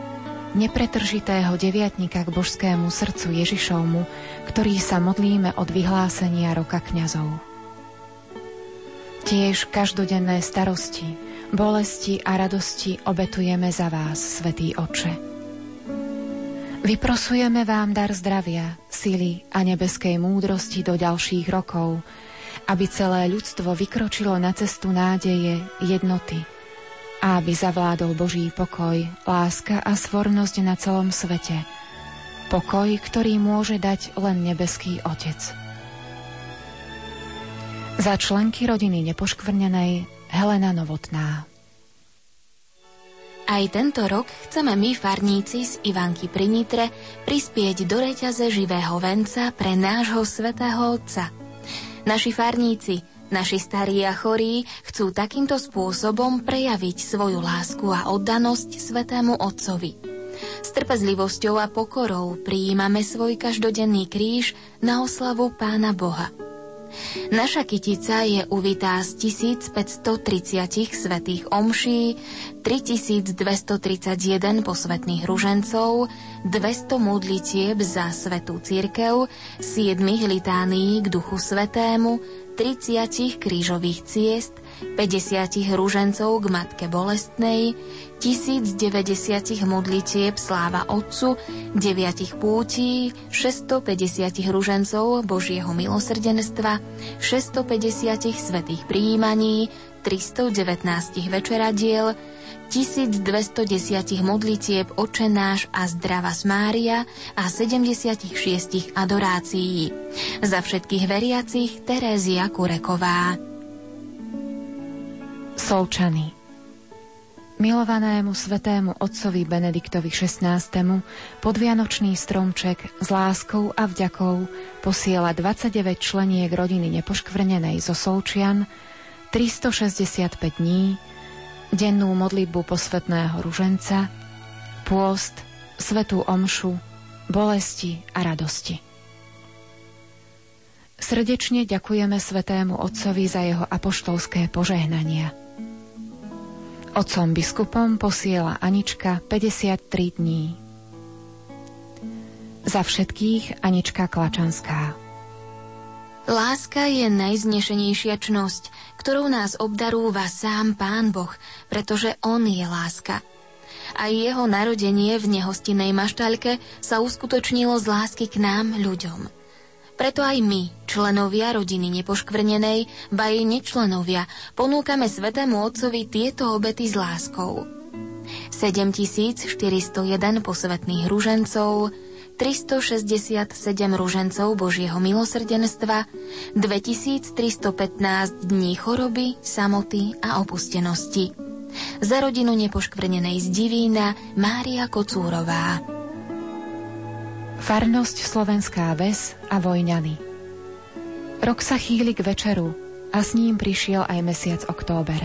nepretržitého deviatnika k božskému srdcu Ježišovmu, ktorý sa modlíme od vyhlásenia roka kňazov. Tiež každodenné starosti, bolesti a radosti obetujeme za vás, Svetý Oče. Vyprosujeme vám dar zdravia, sily a nebeskej múdrosti do ďalších rokov, aby celé ľudstvo vykročilo na cestu nádeje, jednoty a aby zavládol Boží pokoj, láska a svornosť na celom svete. Pokoj, ktorý môže dať len nebeský Otec. Za členky rodiny nepoškvrnenej Helena Novotná. Aj tento rok chceme my, farníci z Ivanky pri Nitre, prispieť do reťaze živého venca pre nášho svetého Otca. Naši farníci, naši starí a chorí chcú takýmto spôsobom prejaviť svoju lásku a oddanosť svetému Otcovi. S trpezlivosťou a pokorou prijímame svoj každodenný kríž na oslavu Pána Boha – Naša kytica je uvitá z 1530 svetých omší, 3231 posvetných ružencov, 200 modlitieb za svetú církev, 7 litánií k duchu svetému, 30 krížových ciest, 50 rúžencov k Matke Bolestnej, 1090 modlitieb Sláva Otcu, 9 pútí, 650 rúžencov Božieho milosrdenstva, 650 svetých príjmaní, 319 večeradiel, 1210 modlitieb Oče a Zdrava Mária a 76 adorácií. Za všetkých veriacich Terézia Kureková. Solčany Milovanému svetému otcovi Benediktovi XVI. podvianočný stromček s láskou a vďakou posiela 29 členiek rodiny nepoškvrnenej zo Solčian 365 dní dennú modlitbu posvetného ruženca, pôst, svetú omšu, bolesti a radosti. Srdečne ďakujeme Svetému Otcovi za jeho apoštolské požehnania. Otcom biskupom posiela Anička 53 dní. Za všetkých Anička Klačanská. Láska je najznešenejšia čnosť, ktorou nás obdarúva sám Pán Boh, pretože On je láska. A jeho narodenie v nehostinej maštaľke sa uskutočnilo z lásky k nám, ľuďom. Preto aj my, členovia rodiny nepoškvrnenej, ba jej nečlenovia, ponúkame Svetému Otcovi tieto obety s láskou. 7401 posvetných ružencov, 367 ružencov Božieho milosrdenstva, 2315 dní choroby, samoty a opustenosti. Za rodinu nepoškvrnenej z Divína Mária Kocúrová. Farnosť Slovenská ves a Vojňany Rok sa chýli k večeru a s ním prišiel aj mesiac október.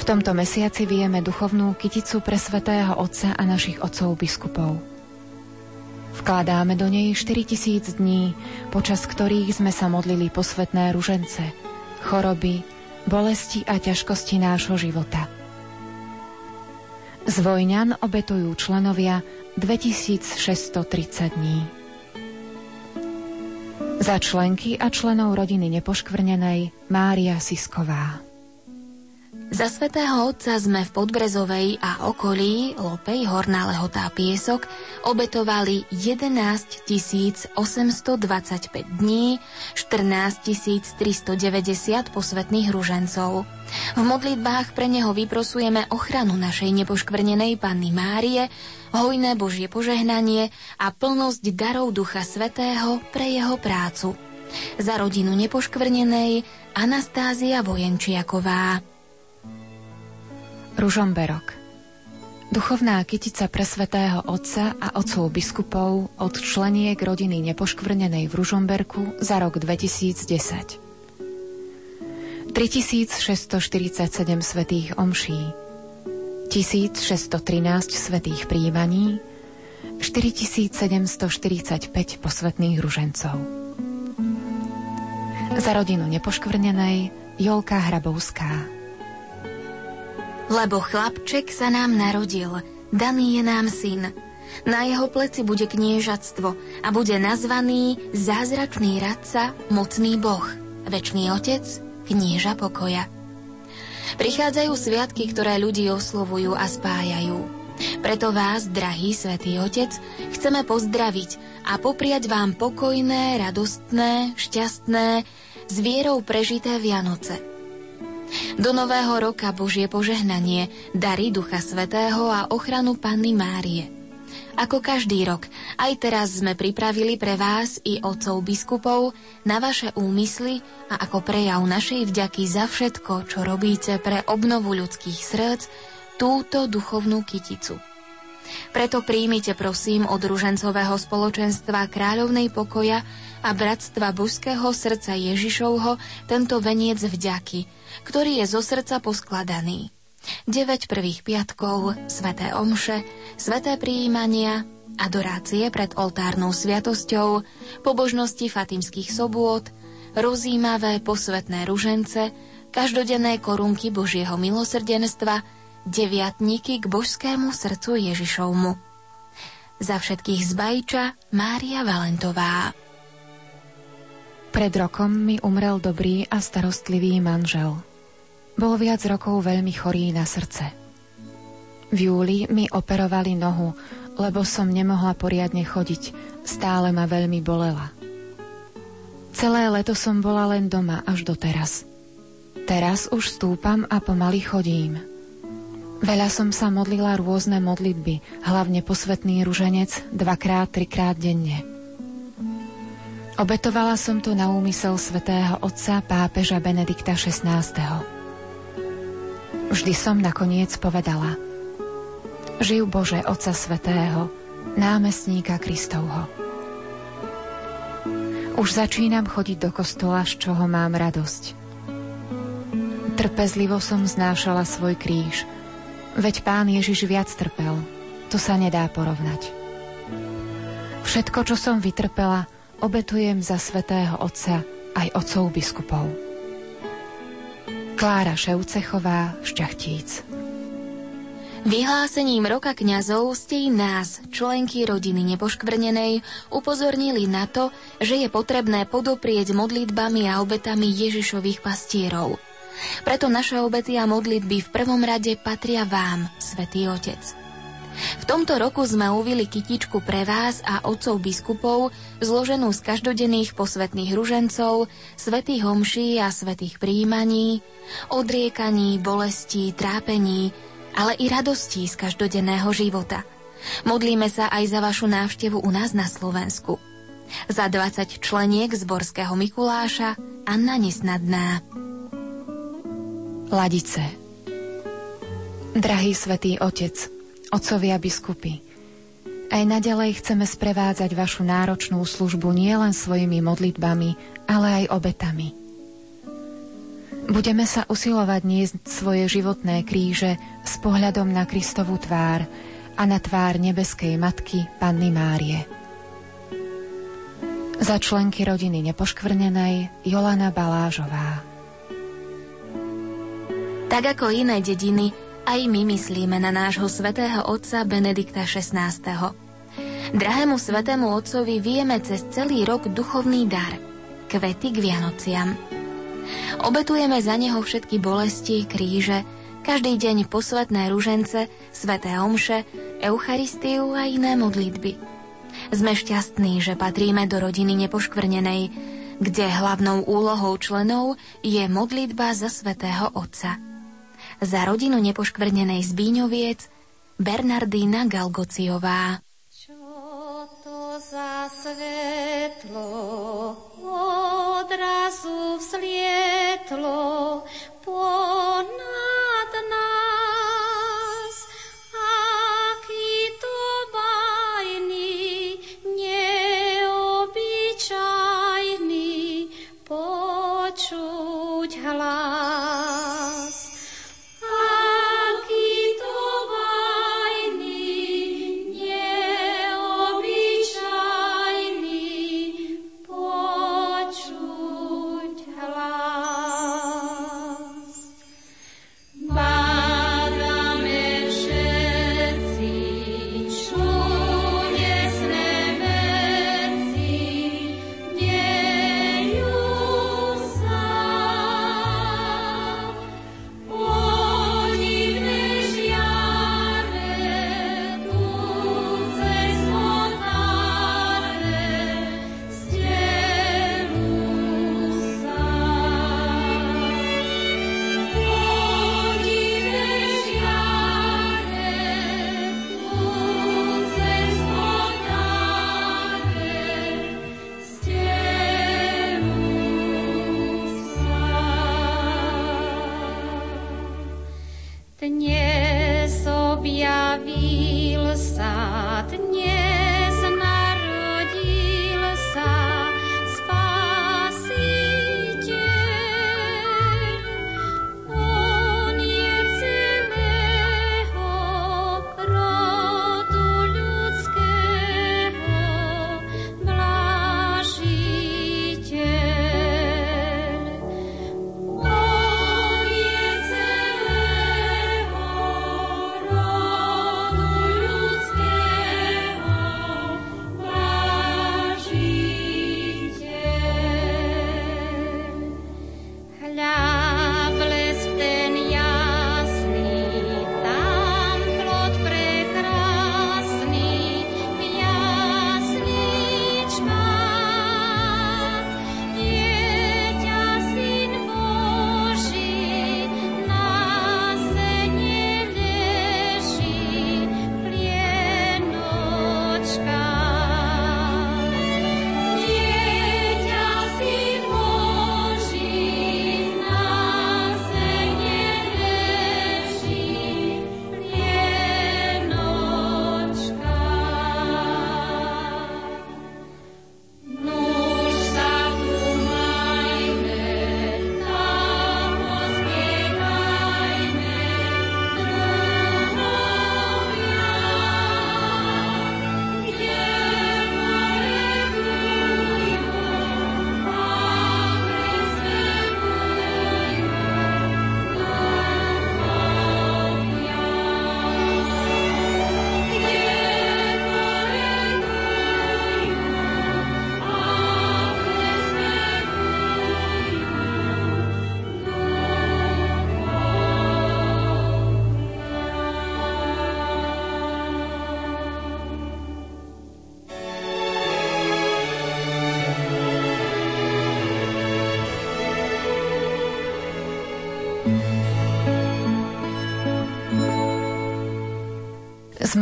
V tomto mesiaci vieme duchovnú kyticu pre svetého Otca a našich otcov biskupov – Vkladáme do nej 4000 dní, počas ktorých sme sa modlili posvetné ružence, choroby, bolesti a ťažkosti nášho života. Z Vojňan obetujú členovia 2630 dní. Za členky a členov rodiny nepoškvrnenej Mária Sisková. Za svetého Otca sme v Podbrezovej a okolí Lopej Horná Lehotá Piesok obetovali 11 825 dní, 14 390 posvetných ružencov. V modlitbách pre neho vyprosujeme ochranu našej nepoškvrnenej Panny Márie, hojné Božie požehnanie a plnosť darov Ducha Svetého pre jeho prácu. Za rodinu nepoškvrnenej Anastázia Vojenčiaková. Ružomberok Duchovná kytica pre svetého Otca a otcov biskupov od členiek rodiny nepoškvrnenej v Ružomberku za rok 2010 3647 svetých omší, 1613 svetých príjmaní, 4745 posvetných ružencov. Za rodinu nepoškvrnenej Jolka Hrabovská. Lebo chlapček sa nám narodil, daný je nám syn. Na jeho pleci bude kniežatstvo a bude nazvaný zázračný radca, mocný boh, večný otec, knieža pokoja. Prichádzajú sviatky, ktoré ľudí oslovujú a spájajú. Preto vás, drahý svätý Otec, chceme pozdraviť a popriať vám pokojné, radostné, šťastné, s vierou prežité Vianoce. Do nového roka Božie požehnanie, dary Ducha Svetého a ochranu Panny Márie – ako každý rok, aj teraz sme pripravili pre vás i otcov biskupov na vaše úmysly a ako prejav našej vďaky za všetko, čo robíte pre obnovu ľudských srdc, túto duchovnú kyticu. Preto príjmite prosím od ružencového spoločenstva Kráľovnej pokoja a Bratstva božského srdca Ježišovho tento veniec vďaky, ktorý je zo srdca poskladaný. 9 prvých piatkov, sveté omše, sveté prijímania, adorácie pred oltárnou sviatosťou, pobožnosti fatimských sobôt, rozímavé posvetné ružence, každodenné korunky Božieho milosrdenstva, deviatníky k božskému srdcu Ježišovmu. Za všetkých z Bajča Mária Valentová. Pred rokom mi umrel dobrý a starostlivý manžel – bol viac rokov veľmi chorý na srdce. V júli mi operovali nohu, lebo som nemohla poriadne chodiť, stále ma veľmi bolela. Celé leto som bola len doma až do teraz. Teraz už stúpam a pomaly chodím. Veľa som sa modlila rôzne modlitby, hlavne posvetný ruženec, dvakrát, trikrát denne. Obetovala som to na úmysel svätého otca pápeža Benedikta XVI. Vždy som nakoniec povedala Živ Bože Otca Svetého, námestníka Kristovho. Už začínam chodiť do kostola, z čoho mám radosť. Trpezlivo som znášala svoj kríž, veď pán Ježiš viac trpel, to sa nedá porovnať. Všetko, čo som vytrpela, obetujem za svetého Otca aj otcov biskupov. Klára Šeucechová, Šťachtíc. Vyhlásením roka kňazov ste i nás, členky rodiny nepoškvrnenej, upozornili na to, že je potrebné podoprieť modlitbami a obetami Ježišových pastierov. Preto naše obety a modlitby v prvom rade patria vám, Svetý Otec. V tomto roku sme uvili kytičku pre vás a otcov biskupov, zloženú z každodenných posvetných ružencov, svetých homší a svetých príjmaní, odriekaní, bolestí, trápení, ale i radostí z každodenného života. Modlíme sa aj za vašu návštevu u nás na Slovensku. Za 20 členiek zborského Mikuláša Anna Nesnadná. Ladice Drahý svätý Otec, Otcovia biskupy, aj naďalej chceme sprevádzať vašu náročnú službu nielen svojimi modlitbami, ale aj obetami. Budeme sa usilovať niesť svoje životné kríže s pohľadom na Kristovú tvár a na tvár nebeskej matky Panny Márie. Za členky rodiny nepoškvrnenej Jolana Balážová. Tak ako iné dediny, aj my myslíme na nášho svätého otca Benedikta XVI. Drahému svätému otcovi vieme cez celý rok duchovný dar – kvety k Vianociam. Obetujeme za neho všetky bolesti, kríže, každý deň posvetné ružence, sveté omše, Eucharistiu a iné modlitby. Sme šťastní, že patríme do rodiny nepoškvrnenej, kde hlavnou úlohou členov je modlitba za svetého Otca – za rodinu nepoškvrnenej Zbíňoviec Bernardína Galgociová. Čo to za svetlo odrazu vzlietlo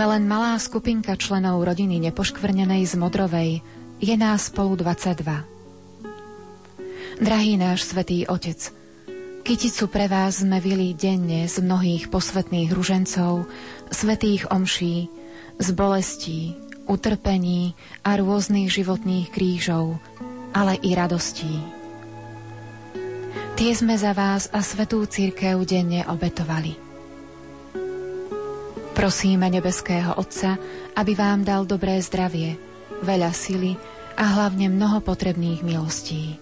Sme len malá skupinka členov rodiny nepoškvrnenej z Modrovej. Je nás spolu 22. Drahý náš svetý Otec, Kyticu pre vás sme vili denne z mnohých posvetných ružencov, svetých omší, z bolestí, utrpení a rôznych životných krížov, ale i radostí. Tie sme za vás a svetú církev denne obetovali. Prosíme nebeského Otca, aby vám dal dobré zdravie, veľa sily a hlavne mnoho potrebných milostí.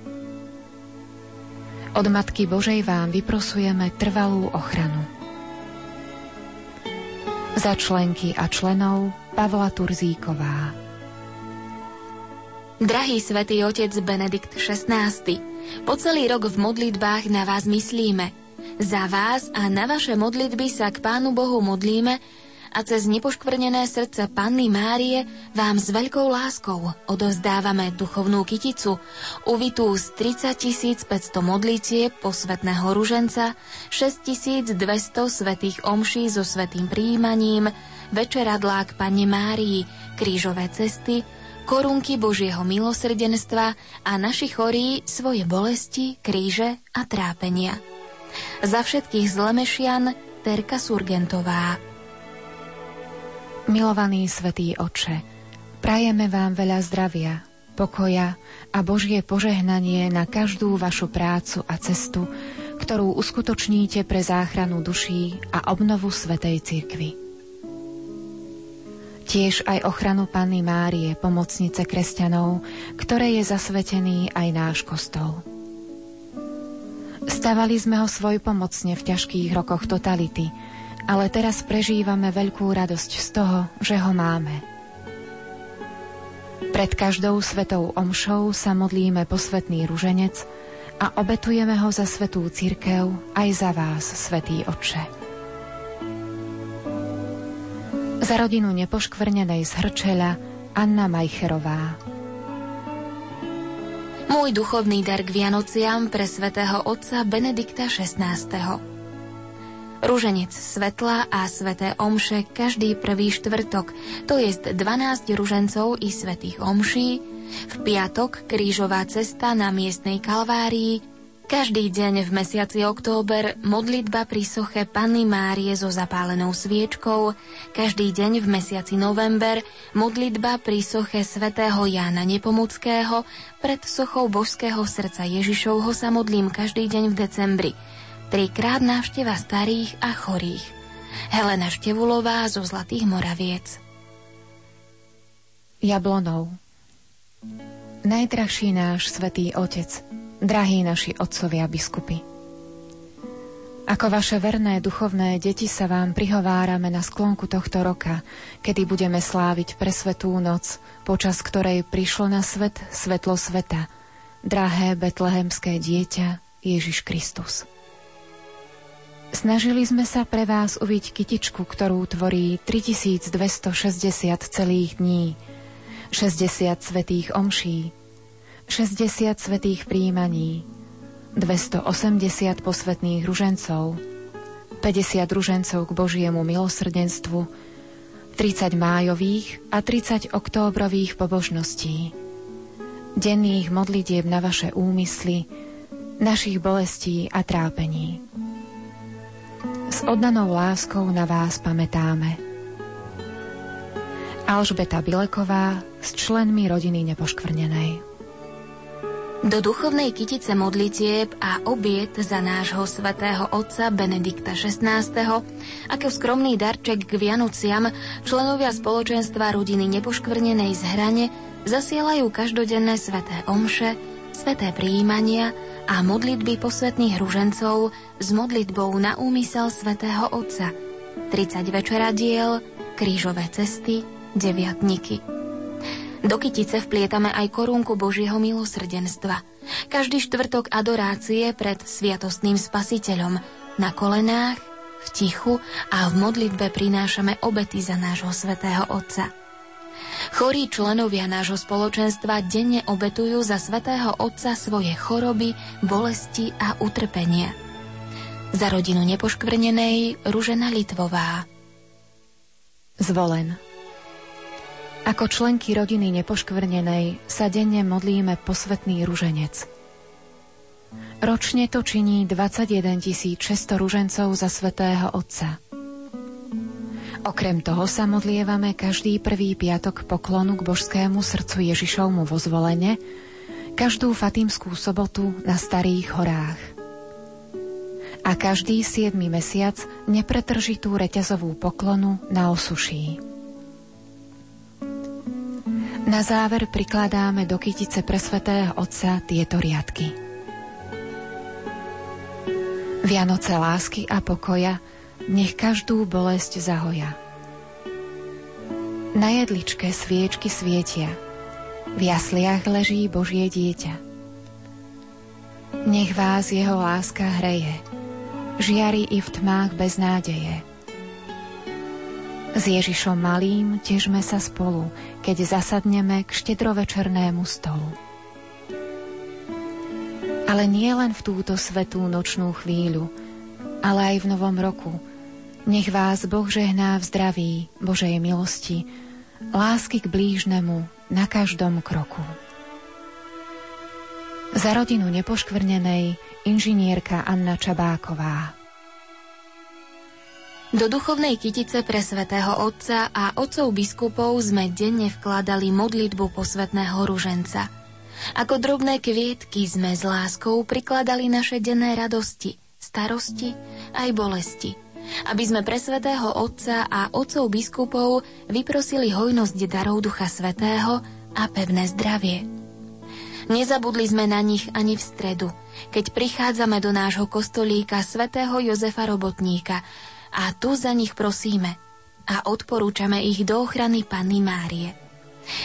Od Matky Božej vám vyprosujeme trvalú ochranu. Za členky a členov Pavla Turzíková. Drahý svätý otec Benedikt XVI, po celý rok v modlitbách na vás myslíme. Za vás a na vaše modlitby sa k Pánu Bohu modlíme, a cez nepoškvrnené srdce Panny Márie vám s veľkou láskou odovzdávame duchovnú kyticu, uvitú z 30 500 modlitieb posvetného ruženca, 6200 svetých omší so svetým príjmaním, večeradlá k Panne Márii, krížové cesty, korunky Božieho milosrdenstva a naši chorí svoje bolesti, kríže a trápenia. Za všetkých zlemešian Terka Surgentová. Milovaný svätý Oče, prajeme vám veľa zdravia, pokoja a Božie požehnanie na každú vašu prácu a cestu, ktorú uskutočníte pre záchranu duší a obnovu Svetej Cirkvy. Tiež aj ochranu Panny Márie, pomocnice kresťanov, ktoré je zasvetený aj náš kostol. Stavali sme ho svoj pomocne v ťažkých rokoch totality – ale teraz prežívame veľkú radosť z toho, že ho máme. Pred každou svetou omšou sa modlíme posvetný ruženec a obetujeme ho za svetú církev aj za vás, svetý Otče. Za rodinu nepoškvrnenej z Hrčela Anna Majcherová. Môj duchovný dar k Vianociam pre svätého otca Benedikta XVI. Rúženec svetla a sveté omše každý prvý štvrtok, to je 12 ružencov i svetých omší, v piatok krížová cesta na miestnej kalvárii, každý deň v mesiaci október modlitba pri soche Panny Márie so zapálenou sviečkou, každý deň v mesiaci november modlitba pri soche svätého Jána Nepomuckého, pred sochou božského srdca Ježišovho sa modlím každý deň v decembri – trikrát návšteva starých a chorých. Helena Števulová zo Zlatých Moraviec. Jablonov Najdrahší náš svetý Otec, drahí naši otcovia biskupy. Ako vaše verné duchovné deti sa vám prihovárame na sklonku tohto roka, kedy budeme sláviť presvetú noc, počas ktorej prišlo na svet svetlo sveta, drahé betlehemské dieťa Ježiš Kristus. Snažili sme sa pre vás uviť kytičku, ktorú tvorí 3260 celých dní, 60 svetých omší, 60 svetých príjmaní, 280 posvetných ružencov, 50 ružencov k Božiemu milosrdenstvu, 30 májových a 30 októbrových pobožností, denných modlitieb na vaše úmysly, našich bolestí a trápení. S oddanou láskou na vás pamätáme. Alžbeta Bileková s členmi rodiny nepoškvrnenej. Do duchovnej kytice modlitieb a obiet za nášho svätého otca Benedikta XVI. ako skromný darček k Vianociam členovia spoločenstva rodiny nepoškvrnenej z hrane zasielajú každodenné sväté omše, sväté prijímania a modlitby posvetných ružencov s modlitbou na úmysel svätého Otca, 30 večeradiel, krížové cesty, deviatniky. Do kytice vplietame aj korunku Božieho milosrdenstva. Každý štvrtok adorácie pred sviatostným spasiteľom na kolenách, v tichu a v modlitbe prinášame obety za nášho svätého Otca. Chorí členovia nášho spoločenstva denne obetujú za svätého Otca svoje choroby, bolesti a utrpenia. Za rodinu nepoškvrnenej Ružena Litvová. Zvolen. Ako členky rodiny nepoškvrnenej sa denne modlíme posvetný ruženec. Ročne to činí 21 600 ružencov za svetého Otca. Okrem toho sa modlievame každý prvý piatok poklonu k božskému srdcu Ježišovmu vo zvolenie, každú fatímskú sobotu na Starých horách. A každý siedmy mesiac nepretržitú reťazovú poklonu na osuší. Na záver prikladáme do kytice pre svetého Otca tieto riadky. Vianoce lásky a pokoja nech každú bolesť zahoja. Na jedličke sviečky svietia – v jasliach leží Božie dieťa. Nech vás jeho láska hreje, žiari i v tmách bez nádeje. S Ježišom malým težme sa spolu, keď zasadneme k štedrovečernému stolu. Ale nie len v túto svetú nočnú chvíľu, ale aj v novom roku. Nech vás Boh žehná v zdraví, Božej milosti, lásky k blížnemu, na každom kroku. Za rodinu nepoškvrnenej inžinierka Anna Čabáková. Do duchovnej kytice pre svätého Otca a otcov biskupov sme denne vkladali modlitbu posvetného ruženca. Ako drobné kvietky sme s láskou prikladali naše denné radosti, starosti aj bolesti – aby sme pre svätého Otca a otcov biskupov vyprosili hojnosť darov Ducha Svetého a pevné zdravie. Nezabudli sme na nich ani v stredu, keď prichádzame do nášho kostolíka svätého Jozefa Robotníka a tu za nich prosíme a odporúčame ich do ochrany Panny Márie.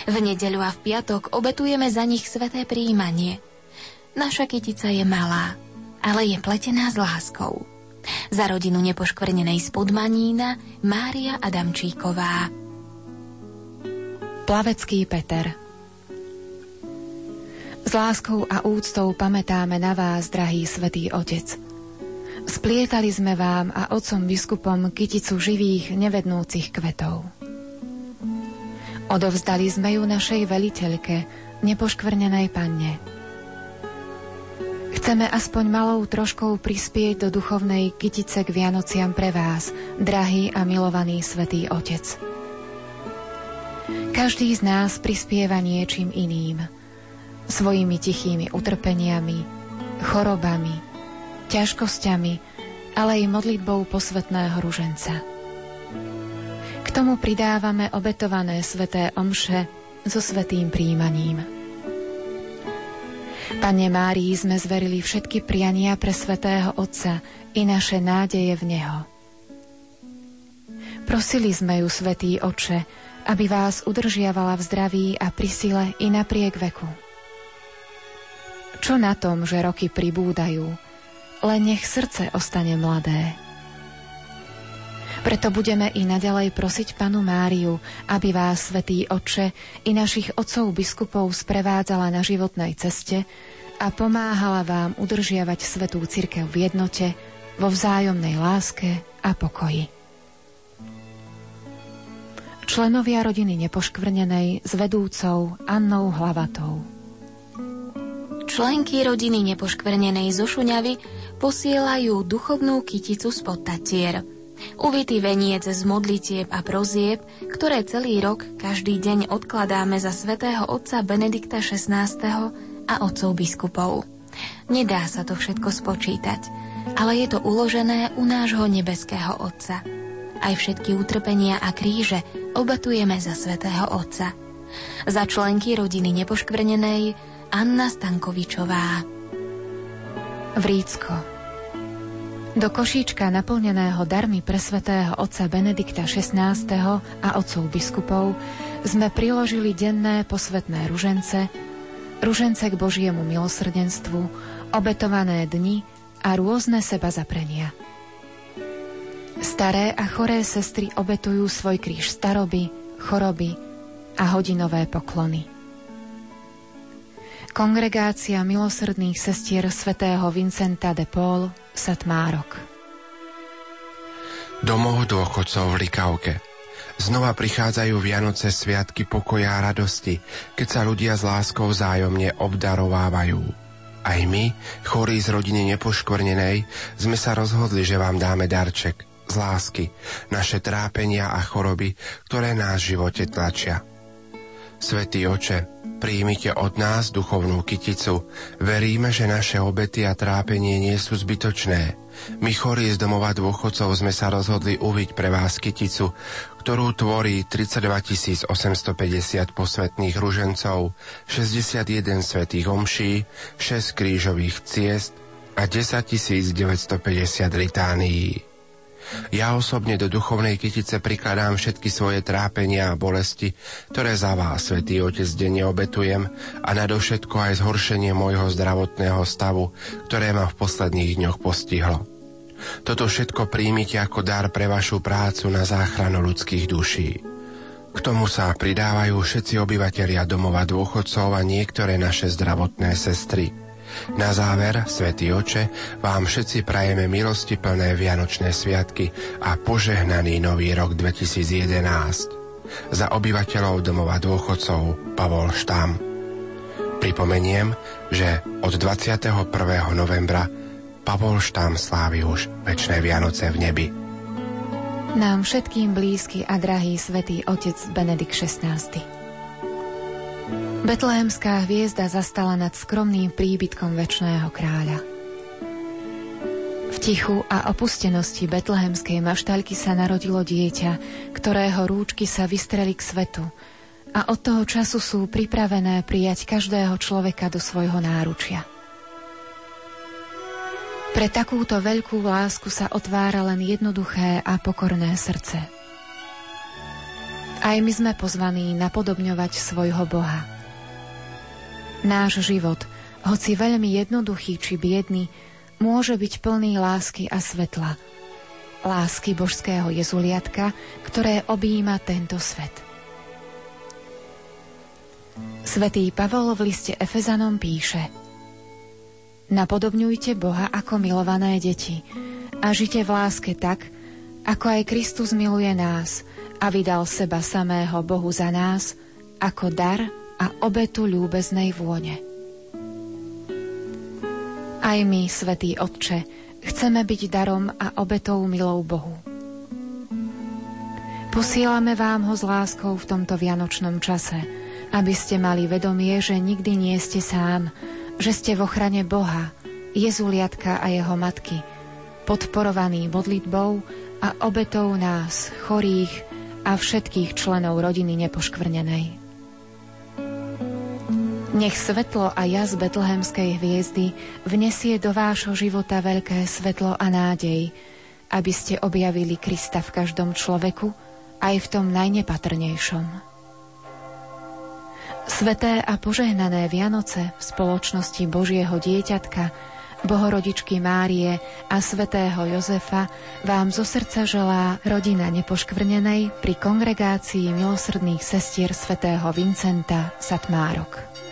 V nedeľu a v piatok obetujeme za nich sveté príjmanie. Naša kytica je malá, ale je pletená s láskou. Za rodinu nepoškvrnenej spodmanína Mária Adamčíková. Plavecký Peter S láskou a úctou pamätáme na vás, drahý svätý Otec. Splietali sme vám a otcom biskupom kyticu živých, nevednúcich kvetov. Odovzdali sme ju našej veliteľke, nepoškvrnenej panne – Chceme aspoň malou troškou prispieť do duchovnej kytice k Vianociam pre vás, drahý a milovaný svätý Otec. Každý z nás prispieva niečím iným. Svojimi tichými utrpeniami, chorobami, ťažkosťami, ale i modlitbou posvetného ruženca. K tomu pridávame obetované sveté omše so svetým príjmaním. Pane Márii sme zverili všetky priania pre svetého Otca i naše nádeje v Neho. Prosili sme ju, Svetý Oče, aby vás udržiavala v zdraví a pri sile i napriek veku. Čo na tom, že roky pribúdajú, len nech srdce ostane mladé. Preto budeme i naďalej prosiť panu Máriu, aby vás, svätý Otče, i našich otcov biskupov sprevádzala na životnej ceste a pomáhala vám udržiavať svetú cirkev v jednote, vo vzájomnej láske a pokoji. Členovia rodiny nepoškvrnenej s vedúcou Annou Hlavatou. Členky rodiny nepoškvrnenej zo Šuňavy posielajú duchovnú kyticu spod Tatier – Uvitý veniec z modlitieb a prozieb, ktoré celý rok každý deň odkladáme za svätého otca Benedikta XVI a otcov biskupov. Nedá sa to všetko spočítať, ale je to uložené u nášho nebeského Otca. Aj všetky utrpenia a kríže obatujeme za svätého Otca. Za členky rodiny nepoškvrnenej Anna Stankovičová. Vrícko do košíčka naplneného darmi presvetého otca Benedikta XVI. a otcov biskupov sme priložili denné posvetné ružence, ružence k Božiemu milosrdenstvu, obetované dni a rôzne seba zaprenia. Staré a choré sestry obetujú svoj kríž staroby, choroby a hodinové poklony. Kongregácia milosrdných sestier svätého Vincenta de Paul Satmárok Domov dôchodcov v Likavke Znova prichádzajú Vianoce sviatky pokoja a radosti, keď sa ľudia s láskou vzájomne obdarovávajú. Aj my, chorí z rodiny nepoškvrnenej, sme sa rozhodli, že vám dáme darček z lásky, naše trápenia a choroby, ktoré nás v živote tlačia. Svetý oče, príjmite od nás duchovnú kyticu. Veríme, že naše obety a trápenie nie sú zbytočné. My chorí z domova dôchodcov sme sa rozhodli uviť pre vás kyticu, ktorú tvorí 32 850 posvetných ružencov, 61 svetých omší, 6 krížových ciest a 10 950 litánií. Ja osobne do duchovnej kytice prikladám všetky svoje trápenia a bolesti, ktoré za vás, Svetý Otec, denne obetujem a nadovšetko aj zhoršenie môjho zdravotného stavu, ktoré ma v posledných dňoch postihlo. Toto všetko príjmite ako dar pre vašu prácu na záchranu ľudských duší. K tomu sa pridávajú všetci obyvatelia domova dôchodcov a niektoré naše zdravotné sestry – na záver, Svetý Oče, vám všetci prajeme milosti plné Vianočné sviatky a požehnaný nový rok 2011. Za obyvateľov domova dôchodcov Pavol Štam. Pripomeniem, že od 21. novembra Pavol Štam slávi už večné Vianoce v nebi. Nám všetkým blízky a drahý svätý otec Benedikt XVI. Betlehemská hviezda zastala nad skromným príbytkom väčšného kráľa. V tichu a opustenosti betlehemskej maštaľky sa narodilo dieťa, ktorého rúčky sa vystreli k svetu a od toho času sú pripravené prijať každého človeka do svojho náručia. Pre takúto veľkú lásku sa otvára len jednoduché a pokorné srdce. Aj my sme pozvaní napodobňovať svojho Boha – Náš život, hoci veľmi jednoduchý či biedný, môže byť plný lásky a svetla. Lásky božského jezuliatka, ktoré objíma tento svet. Svetý Pavol v liste Efezanom píše Napodobňujte Boha ako milované deti a žite v láske tak, ako aj Kristus miluje nás a vydal seba samého Bohu za nás ako dar a obetu ľúbeznej vône. Aj my, Svetý Otče, chceme byť darom a obetou milou Bohu. Posielame vám ho s láskou v tomto vianočnom čase, aby ste mali vedomie, že nikdy nie ste sám, že ste v ochrane Boha, Jezuliatka a jeho matky, podporovaný modlitbou a obetou nás, chorých a všetkých členov rodiny nepoškvrnenej. Nech svetlo a jas betlehemskej hviezdy vnesie do vášho života veľké svetlo a nádej, aby ste objavili Krista v každom človeku, aj v tom najnepatrnejšom. Sveté a požehnané Vianoce v spoločnosti Božieho dieťatka, Bohorodičky Márie a svätého Jozefa vám zo srdca želá rodina nepoškvrnenej pri kongregácii milosrdných sestier svätého Vincenta Satmárok.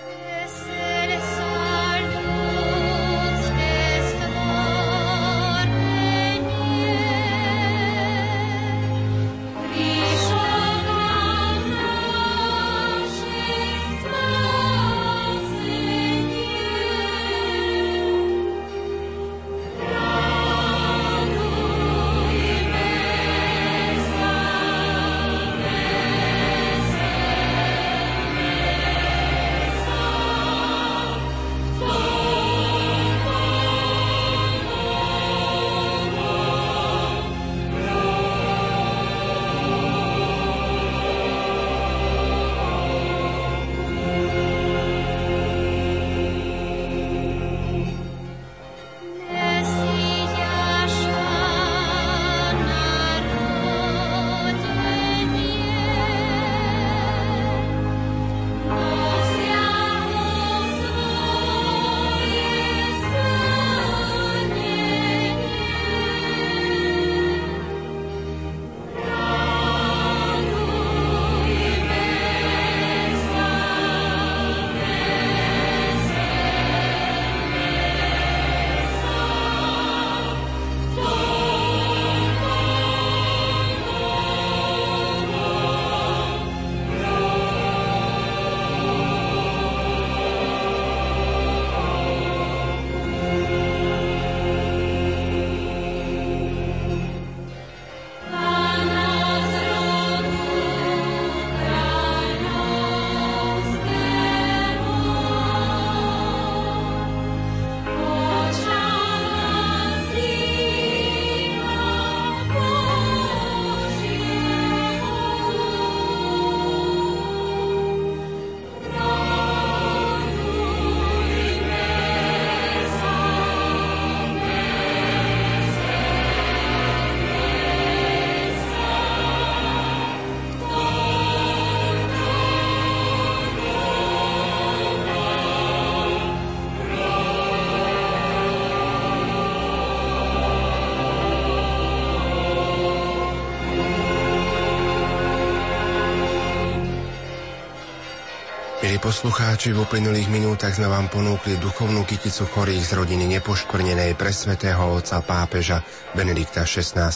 Poslucháči, v uplynulých minútach sme vám ponúkli duchovnú kyticu chorých z rodiny nepoškvrnenej presvetého otca pápeža Benedikta XVI.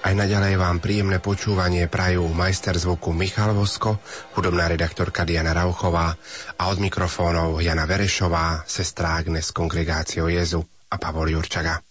Aj naďalej vám príjemné počúvanie prajú majster zvuku Michal Vosko, hudobná redaktorka Diana Rauchová a od mikrofónov Jana Verešová, sestra Agnes Kongregácio Jezu a Pavol Jurčaga.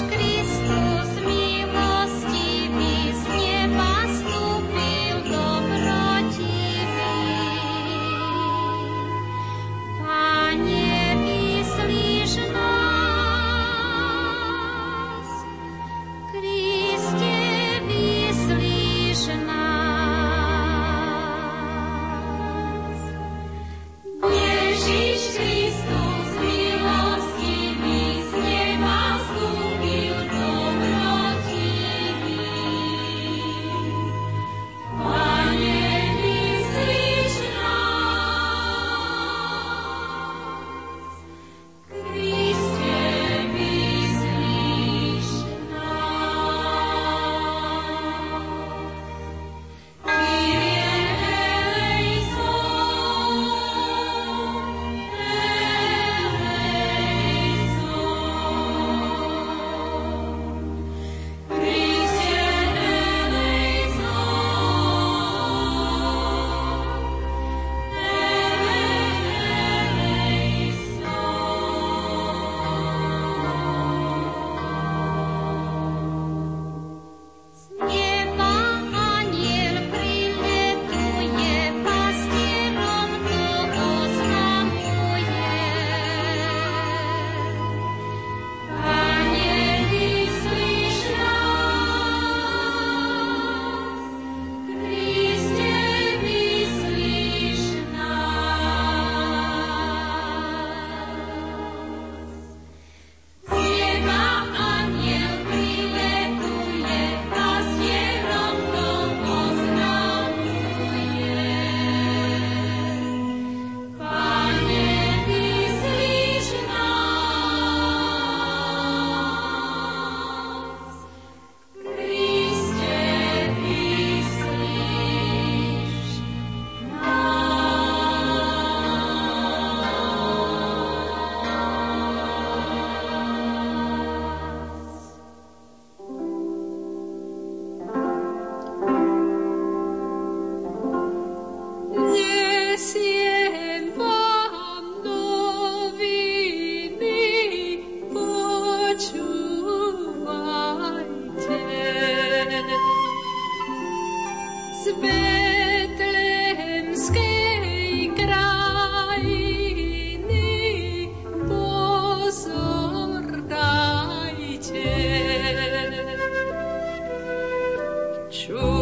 escribir. 出